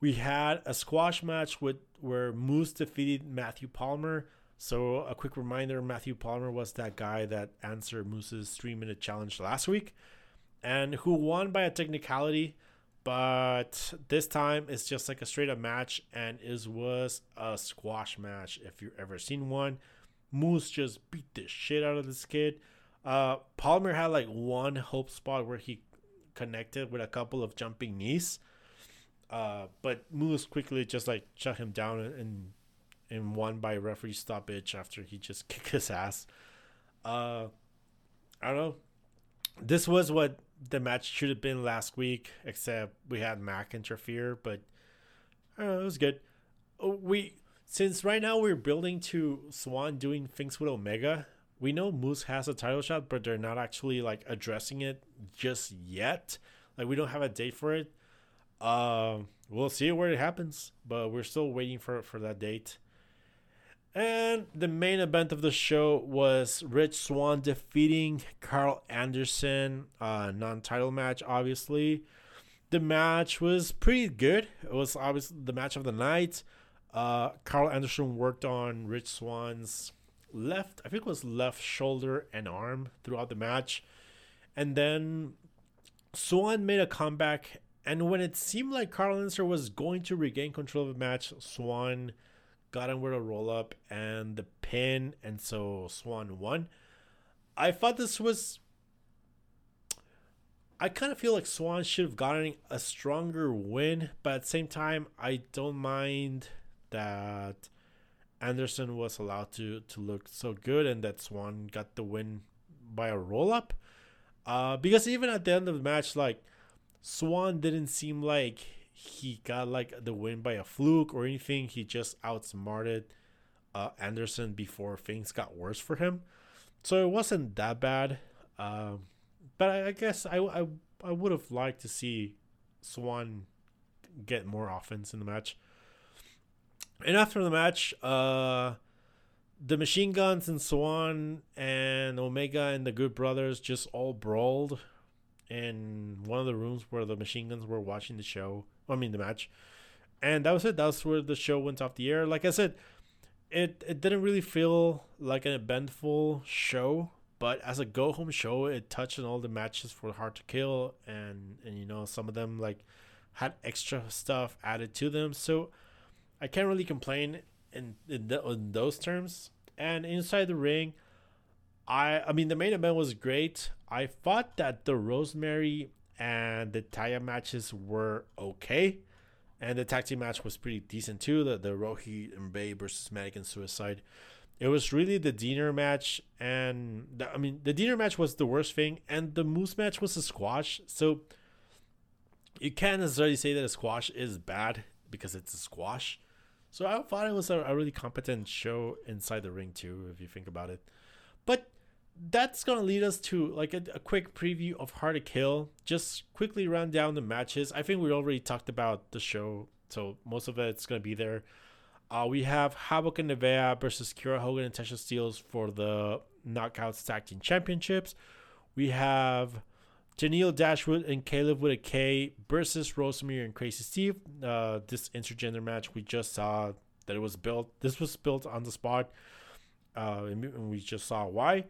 We had a squash match with where Moose defeated Matthew Palmer so, a quick reminder Matthew Palmer was that guy that answered Moose's three minute challenge last week and who won by a technicality. But this time it's just like a straight up match and it was a squash match if you've ever seen one. Moose just beat the shit out of this kid. Uh, Palmer had like one hope spot where he connected with a couple of jumping knees. Uh, but Moose quickly just like shut him down and and won by referee stoppage after he just kicked his ass. Uh, I don't know. This was what the match should have been last week, except we had Mack interfere, but I don't know, it was good. Oh, we since right now we're building to Swann doing things with Omega, we know Moose has a title shot, but they're not actually like addressing it just yet. Like we don't have a date for it. Uh, we'll see where it happens, but we're still waiting for for that date. And the main event of the show was Rich Swann defeating Karl Anderson, uh, non-title match, obviously. The match was pretty good. It was obviously the match of the night. Uh, Karl Anderson worked on Rich Swann's left, I think it was left shoulder and arm throughout the match. And then Swann made a comeback. And when it seemed like Karl Anderson was going to regain control of the match, Swann got him with a roll up and the pin. And so Swann won. I thought this was. I kind of feel like Swann should have gotten a stronger win, but at the same time, I don't mind that Anderson was allowed to to look so good and that Swann got the win by a roll up. Uh, because even at the end of the match, like Swann didn't seem like he got like the win by a fluke or anything. He just outsmarted uh, Anderson before things got worse for him. So it wasn't that bad. Um, but I, I guess I, I, I would have liked to see Swann get more offense in the match. And after the match, uh, the machine guns and Swann and Omega and the Good Brothers just all brawled in one of the rooms where the machine guns were watching the show. I mean, the match. And that was it. That's where the show went off the air. Like I said, it, it didn't really feel like an eventful show, but as a go home show, it touched on all the matches for Hard to Kill, and and you know some of them like had extra stuff added to them. So I can't really complain in in, the, in those terms. And inside the ring, I I mean the main event was great. I thought that the Rosemary and the Taya matches were okay. And the tag team match was pretty decent too. The the Rohit and Bey versus Manik and Suicide. It was really the Deaner match, and the, I mean the Deaner match was the worst thing, and the Moose match was a squash. So you can't necessarily say that a squash is bad because it's a squash. So I thought it was a, a really competent show inside the ring too, if you think about it. But that's gonna lead us to like a, a, quick preview of Hard to Kill. Just quickly run down the matches. I think we already talked about the show, so most of it's gonna be there. Uh, we have Havok and Nevaeh versus Kiera Hogan and Tasha Steelz for the Knockouts Tag Team Championships. We have Tenille Dashwood and Kaleb with a K versus Rosemary and Crazy Steve. Uh, this intergender match we just saw that it was built. This was built on the spot, uh, and we just saw why.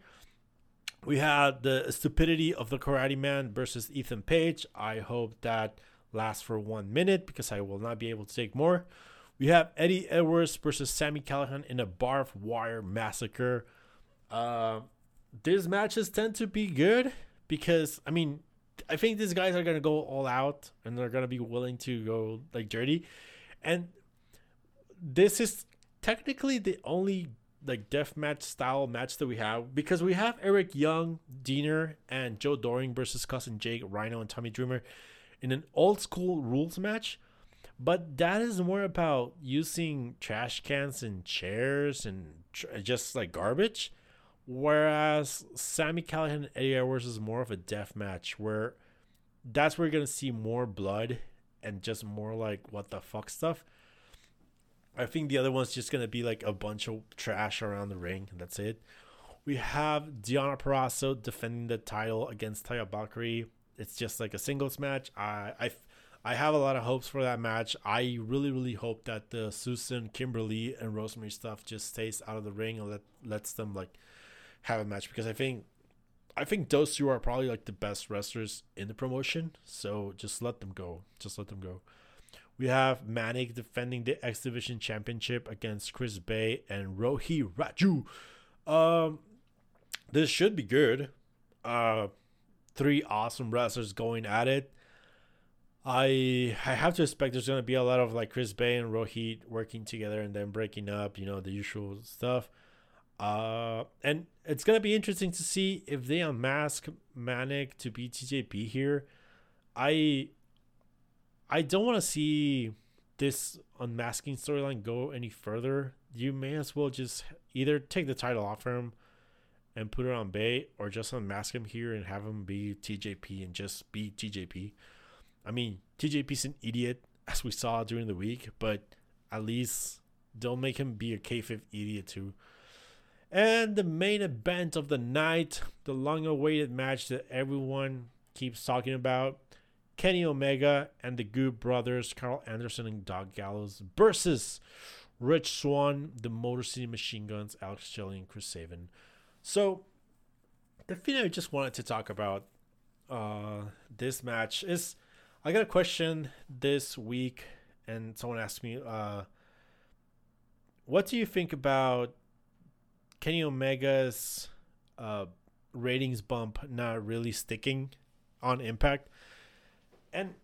We had the stupidity of the Karate Man versus Ethan Page. I hope that lasts for one minute because I will not be able to take more. We have Eddie Edwards versus Sami Callihan in a barbed wire massacre. Uh, these matches tend to be good because I mean, I think these guys are gonna go all out and they're gonna be willing to go like dirty, and this is technically the only like death match style match that we have because we have Eric Young, Deaner, and Joe Doering versus Cousin Jake, Rhino, and Tommy Dreamer in an old school rules match. But that is more about using trash cans and chairs and tr- just like garbage Whereas Sami Callihan and Eddie Edwards is more of a death match where that's where you're gonna see more blood and just more like what the fuck stuff. I think the other one's just gonna be like a bunch of trash around the ring, and that's it. We have Deonna Purrazzo defending the title against Taya Valkyrie. It's just like a singles match. I I I have a lot of hopes for that match. I really really hope that the Susan, Kimber Lee, and Rosemary stuff just stays out of the ring and let lets them like have a match because I think I think those two are probably like the best wrestlers in the promotion. So just let them go. Just let them go. We have Manik defending the X Division Championship against Chris Bey and Rohit Raju. Um, this should be good. Uh, three awesome wrestlers going at it. I I have to expect there's gonna be a lot of like Chris Bey and Rohit working together and then breaking up. You know the usual stuff. Uh, and it's gonna be interesting to see if they unmask Manik to be TJP here. I I don't want to see this unmasking storyline go any further, you may as well just either take the title off him and put it on Bey, or just unmask him here and have him be TJP and just be TJP. I mean, TJP's an idiot, as we saw during the week, but at least don't make him be a kayfabe idiot too. And the main event of the night, the long awaited match that everyone keeps talking about Kenny Omega and the Good Brothers, Karl Anderson and Doc Gallows versus Rich Swann, the Motor City Machine Guns, Alex Shelley, and Chris Sabin. So, the thing I just wanted to talk about uh, this match is I got a question this week, and someone asked me, uh, What do you think about Kenny Omega's uh, ratings bump not really sticking on Impact? And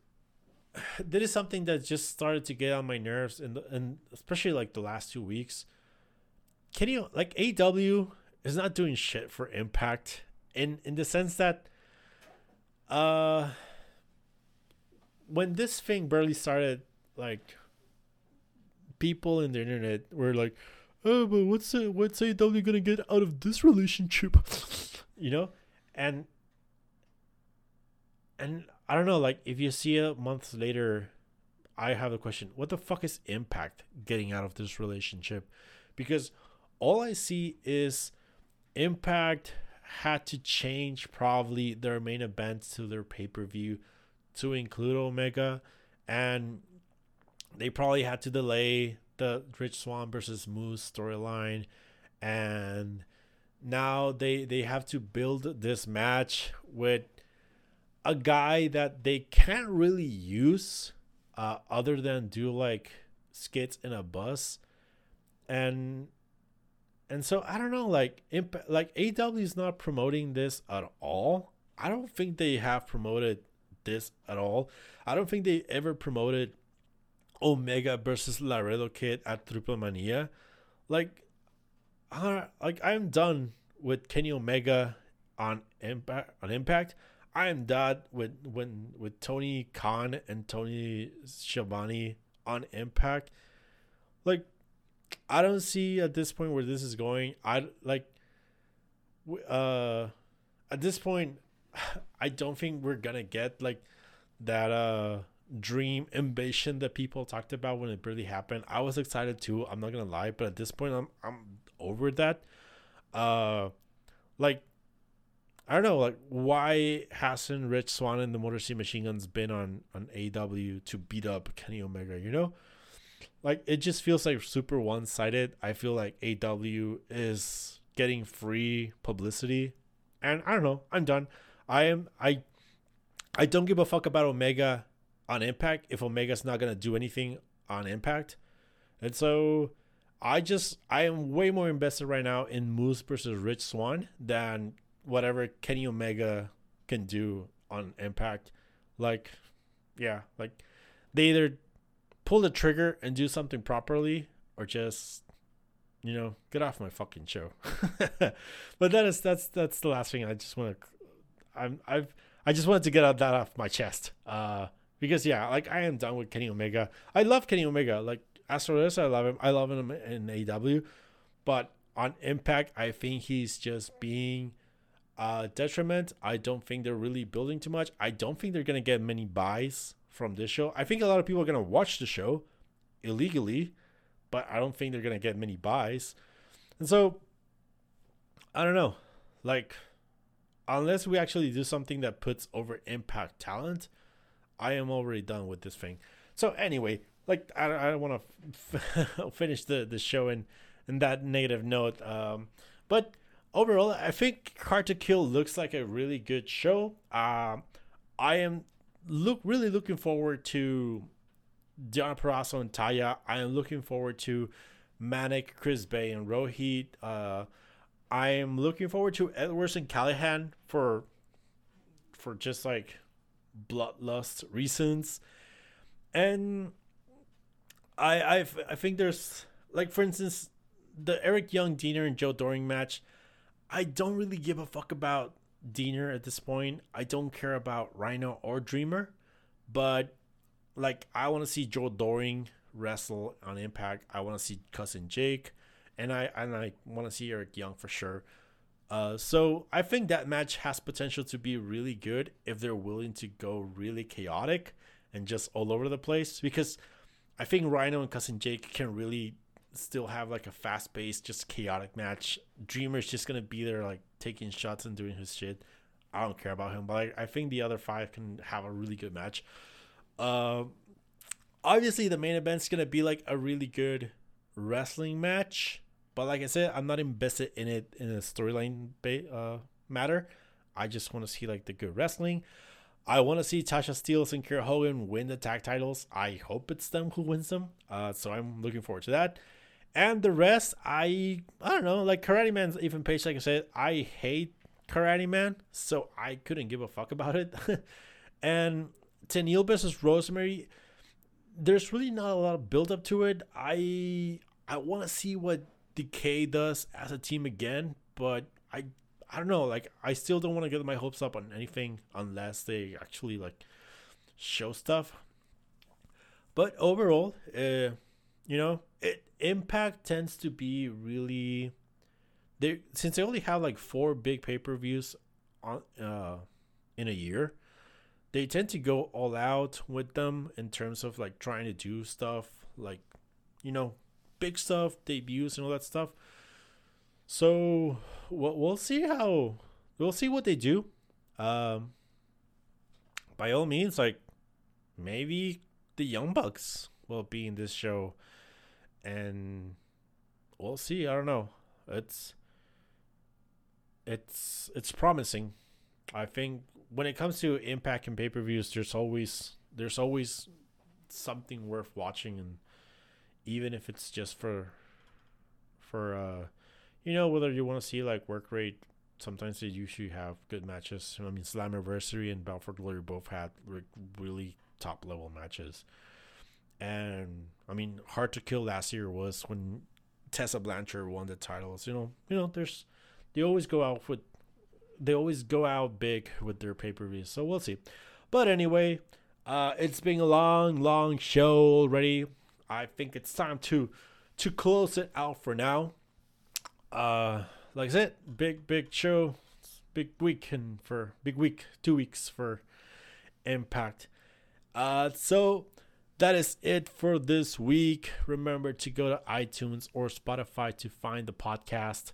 this is something that just started to get on my nerves, and and especially like the last two weeks. Kenny, like AEW is not doing shit for Impact in in the sense that uh when this thing barely started like people in the internet were like oh but what's uh, what's AEW gonna get out of this relationship you know and and I don't know like if you see it months later I have a question. What the fuck is impact getting out of this relationship? Because all I see is Impact had to change probably their main events to their pay per view to include Omega, and they probably had to delay the Rich Swann versus Moose storyline, and now they they have to build this match with a guy that they can't really use uh, other than do like skits in a bus and and so I don't know, like imp- like AEW is not promoting this at all. I don't think they have promoted this at all. I don't think they ever promoted Omega versus Laredo Kid at Triple Mania. Like, uh, like I'm done with Kenny Omega on Impact. On Impact, I am done with when with Tony Khan and Tony Schiavone on Impact. Like, I don't see at this point where this is going. I like uh at this point I don't think we're to get like that uh dream invasion that people talked about when it really happened. I was excited too. I'm not to lie, but at this point I'm I'm over that. Uh like I don't know, like why hasn't Rich Swann and the Motor City Machine Guns been on on AEW to beat up Kenny Omega? You know, like it just feels like super one sided. I feel like AEW is getting free publicity, and I don't know. I'm done. I am I. I don't give a fuck about Omega on Impact if Omega's not gonna do anything on Impact, and so I just I am way more invested right now in Moose versus Rich Swann than whatever Kenny Omega can do on Impact. Like, yeah, like they either pull the trigger and do something properly or just you know get off my fucking show. But that is that's that's the last thing i just want to i'm i've i just wanted to get that off my chest. Uh because yeah like i am done with kenny omega. I love kenny omega. Like as for this i love him. I love him in aw but on impact i think he's just being uh detriment i don't think they're really building too much i don't think they're gonna get many buys from this show. I think a lot of people are to watch the show illegally, but I don't think they're to get many buys. And so, I don't know. Like, unless we actually do something that puts over impact talent, I am already done with this thing. So, anyway, like, I, I don't want to f- finish the, the show in, in that negative note. Um, but overall, I think Hard to Kill looks like a really good show. Um, I am look really looking forward to Deonna Purrazzo and Taya. I am looking forward to Manik, Chris Bey, and Rohit. Uh, I am looking forward to Edwards and Callihan for for just like bloodlust reasons, and I I I think there's like for instance the Eric Young, Deaner, and Joe Doering match. I don't really give a fuck about Deaner at this point. I don't care about Rhino or Dreamer, but like I want to see Joe Doering wrestle on Impact. I want to see Cousin Jake, and I and I want to see Eric Young for sure. Uh, so I think that match has potential to be really good if they're willing to go really chaotic and just all over the place. Because I think Rhino and Cousin Jake can really still have like a fast paced, just chaotic match. Dreamer's just gonna be there like taking shots and doing his shit. I don't care about him, but I, I think the other five can have a really good match. Uh, obviously, the main event's gonna be like a really good wrestling match. But like I said, I'm not invested in it in a storyline ba- uh, matter. I just want to see like the good wrestling. I want to see Tasha Steelz and Kiera Hogan win the tag titles. I hope it's them who wins them. Uh, so I'm looking forward to that. And the rest, I I don't know. Like Karate Man's Ethan Page, like I said, I hate Karate Man, so I couldn't give a fuck about it. and Tenille versus Rosemary, there's really not a lot of build up to it. I I want to see what Decay does as a team again, but I I don't know. Like I still don't want to get my hopes up on anything unless they actually like show stuff. But overall, uh, you know, it Impact tends to be really they since they only have like four big pay per views on uh in a year, they tend to go all out with them in terms of like trying to do stuff like you know big stuff debuts and all that stuff. So we'll, we'll see how we'll see what they do. Um, by all means, like maybe the Young Bucks will be in this show, and we'll see. I don't know. It's it's it's promising. I think when it comes to impact and pay per views, there's always there's always something worth watching, and even if it's just for for uh you know whether you want to see like work rate sometimes they usually have good matches i mean slammiversary and for Glory both had really top level matches and i mean hard to kill last year was when tessa blanchard won the titles. You know you know there's they always go out with they always go out big with their pay-per-views. So we'll see. But anyway uh it's been a long long show already. I think it's time to to close it out for now. Uh, like I said, big big show, big week and for big week, two weeks for Impact. Uh, so that is it for this week. Remember to go to iTunes or Spotify to find the podcast.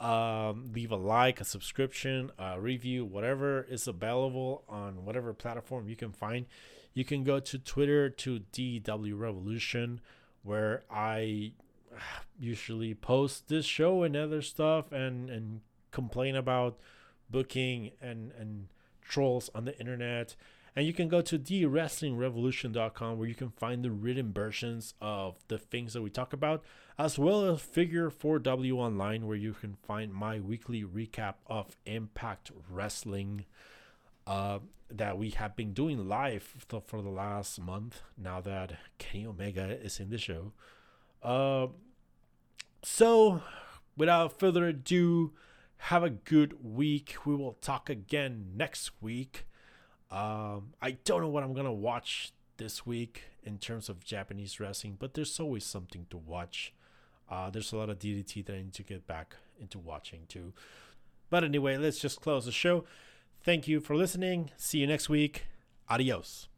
Um, leave a like, a subscription, a review, whatever is available on whatever platform you can find. You can go to Twitter to DW Revolution, where I usually post this show and other stuff and and complain about booking and and trolls on the internet and you can go to thewrestlingrevolution.com where you can find the written versions of the things that we talk about as well as figure 4w online where you can find my weekly recap of impact wrestling uh, that we have been doing live for the last month now that kenny omega is in the show uh, so, without further ado, have a good week. We will talk again next week. Um, I don't know what I'm gonna watch this week in terms of Japanese wrestling, but there's always something to watch. Uh, there's a lot of DDT that I need to get back into watching too. But anyway, let's just close the show. Thank you for listening. See you next week. Adios.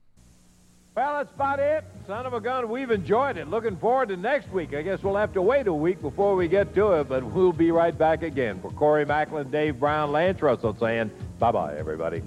Well, that's about it. Son of a gun, we've enjoyed it. Looking forward to next week. I guess we'll have to wait a week before we get to it, but we'll be right back again. For Corey Maclin, Dave Brown, Lance Russell saying bye-bye, everybody.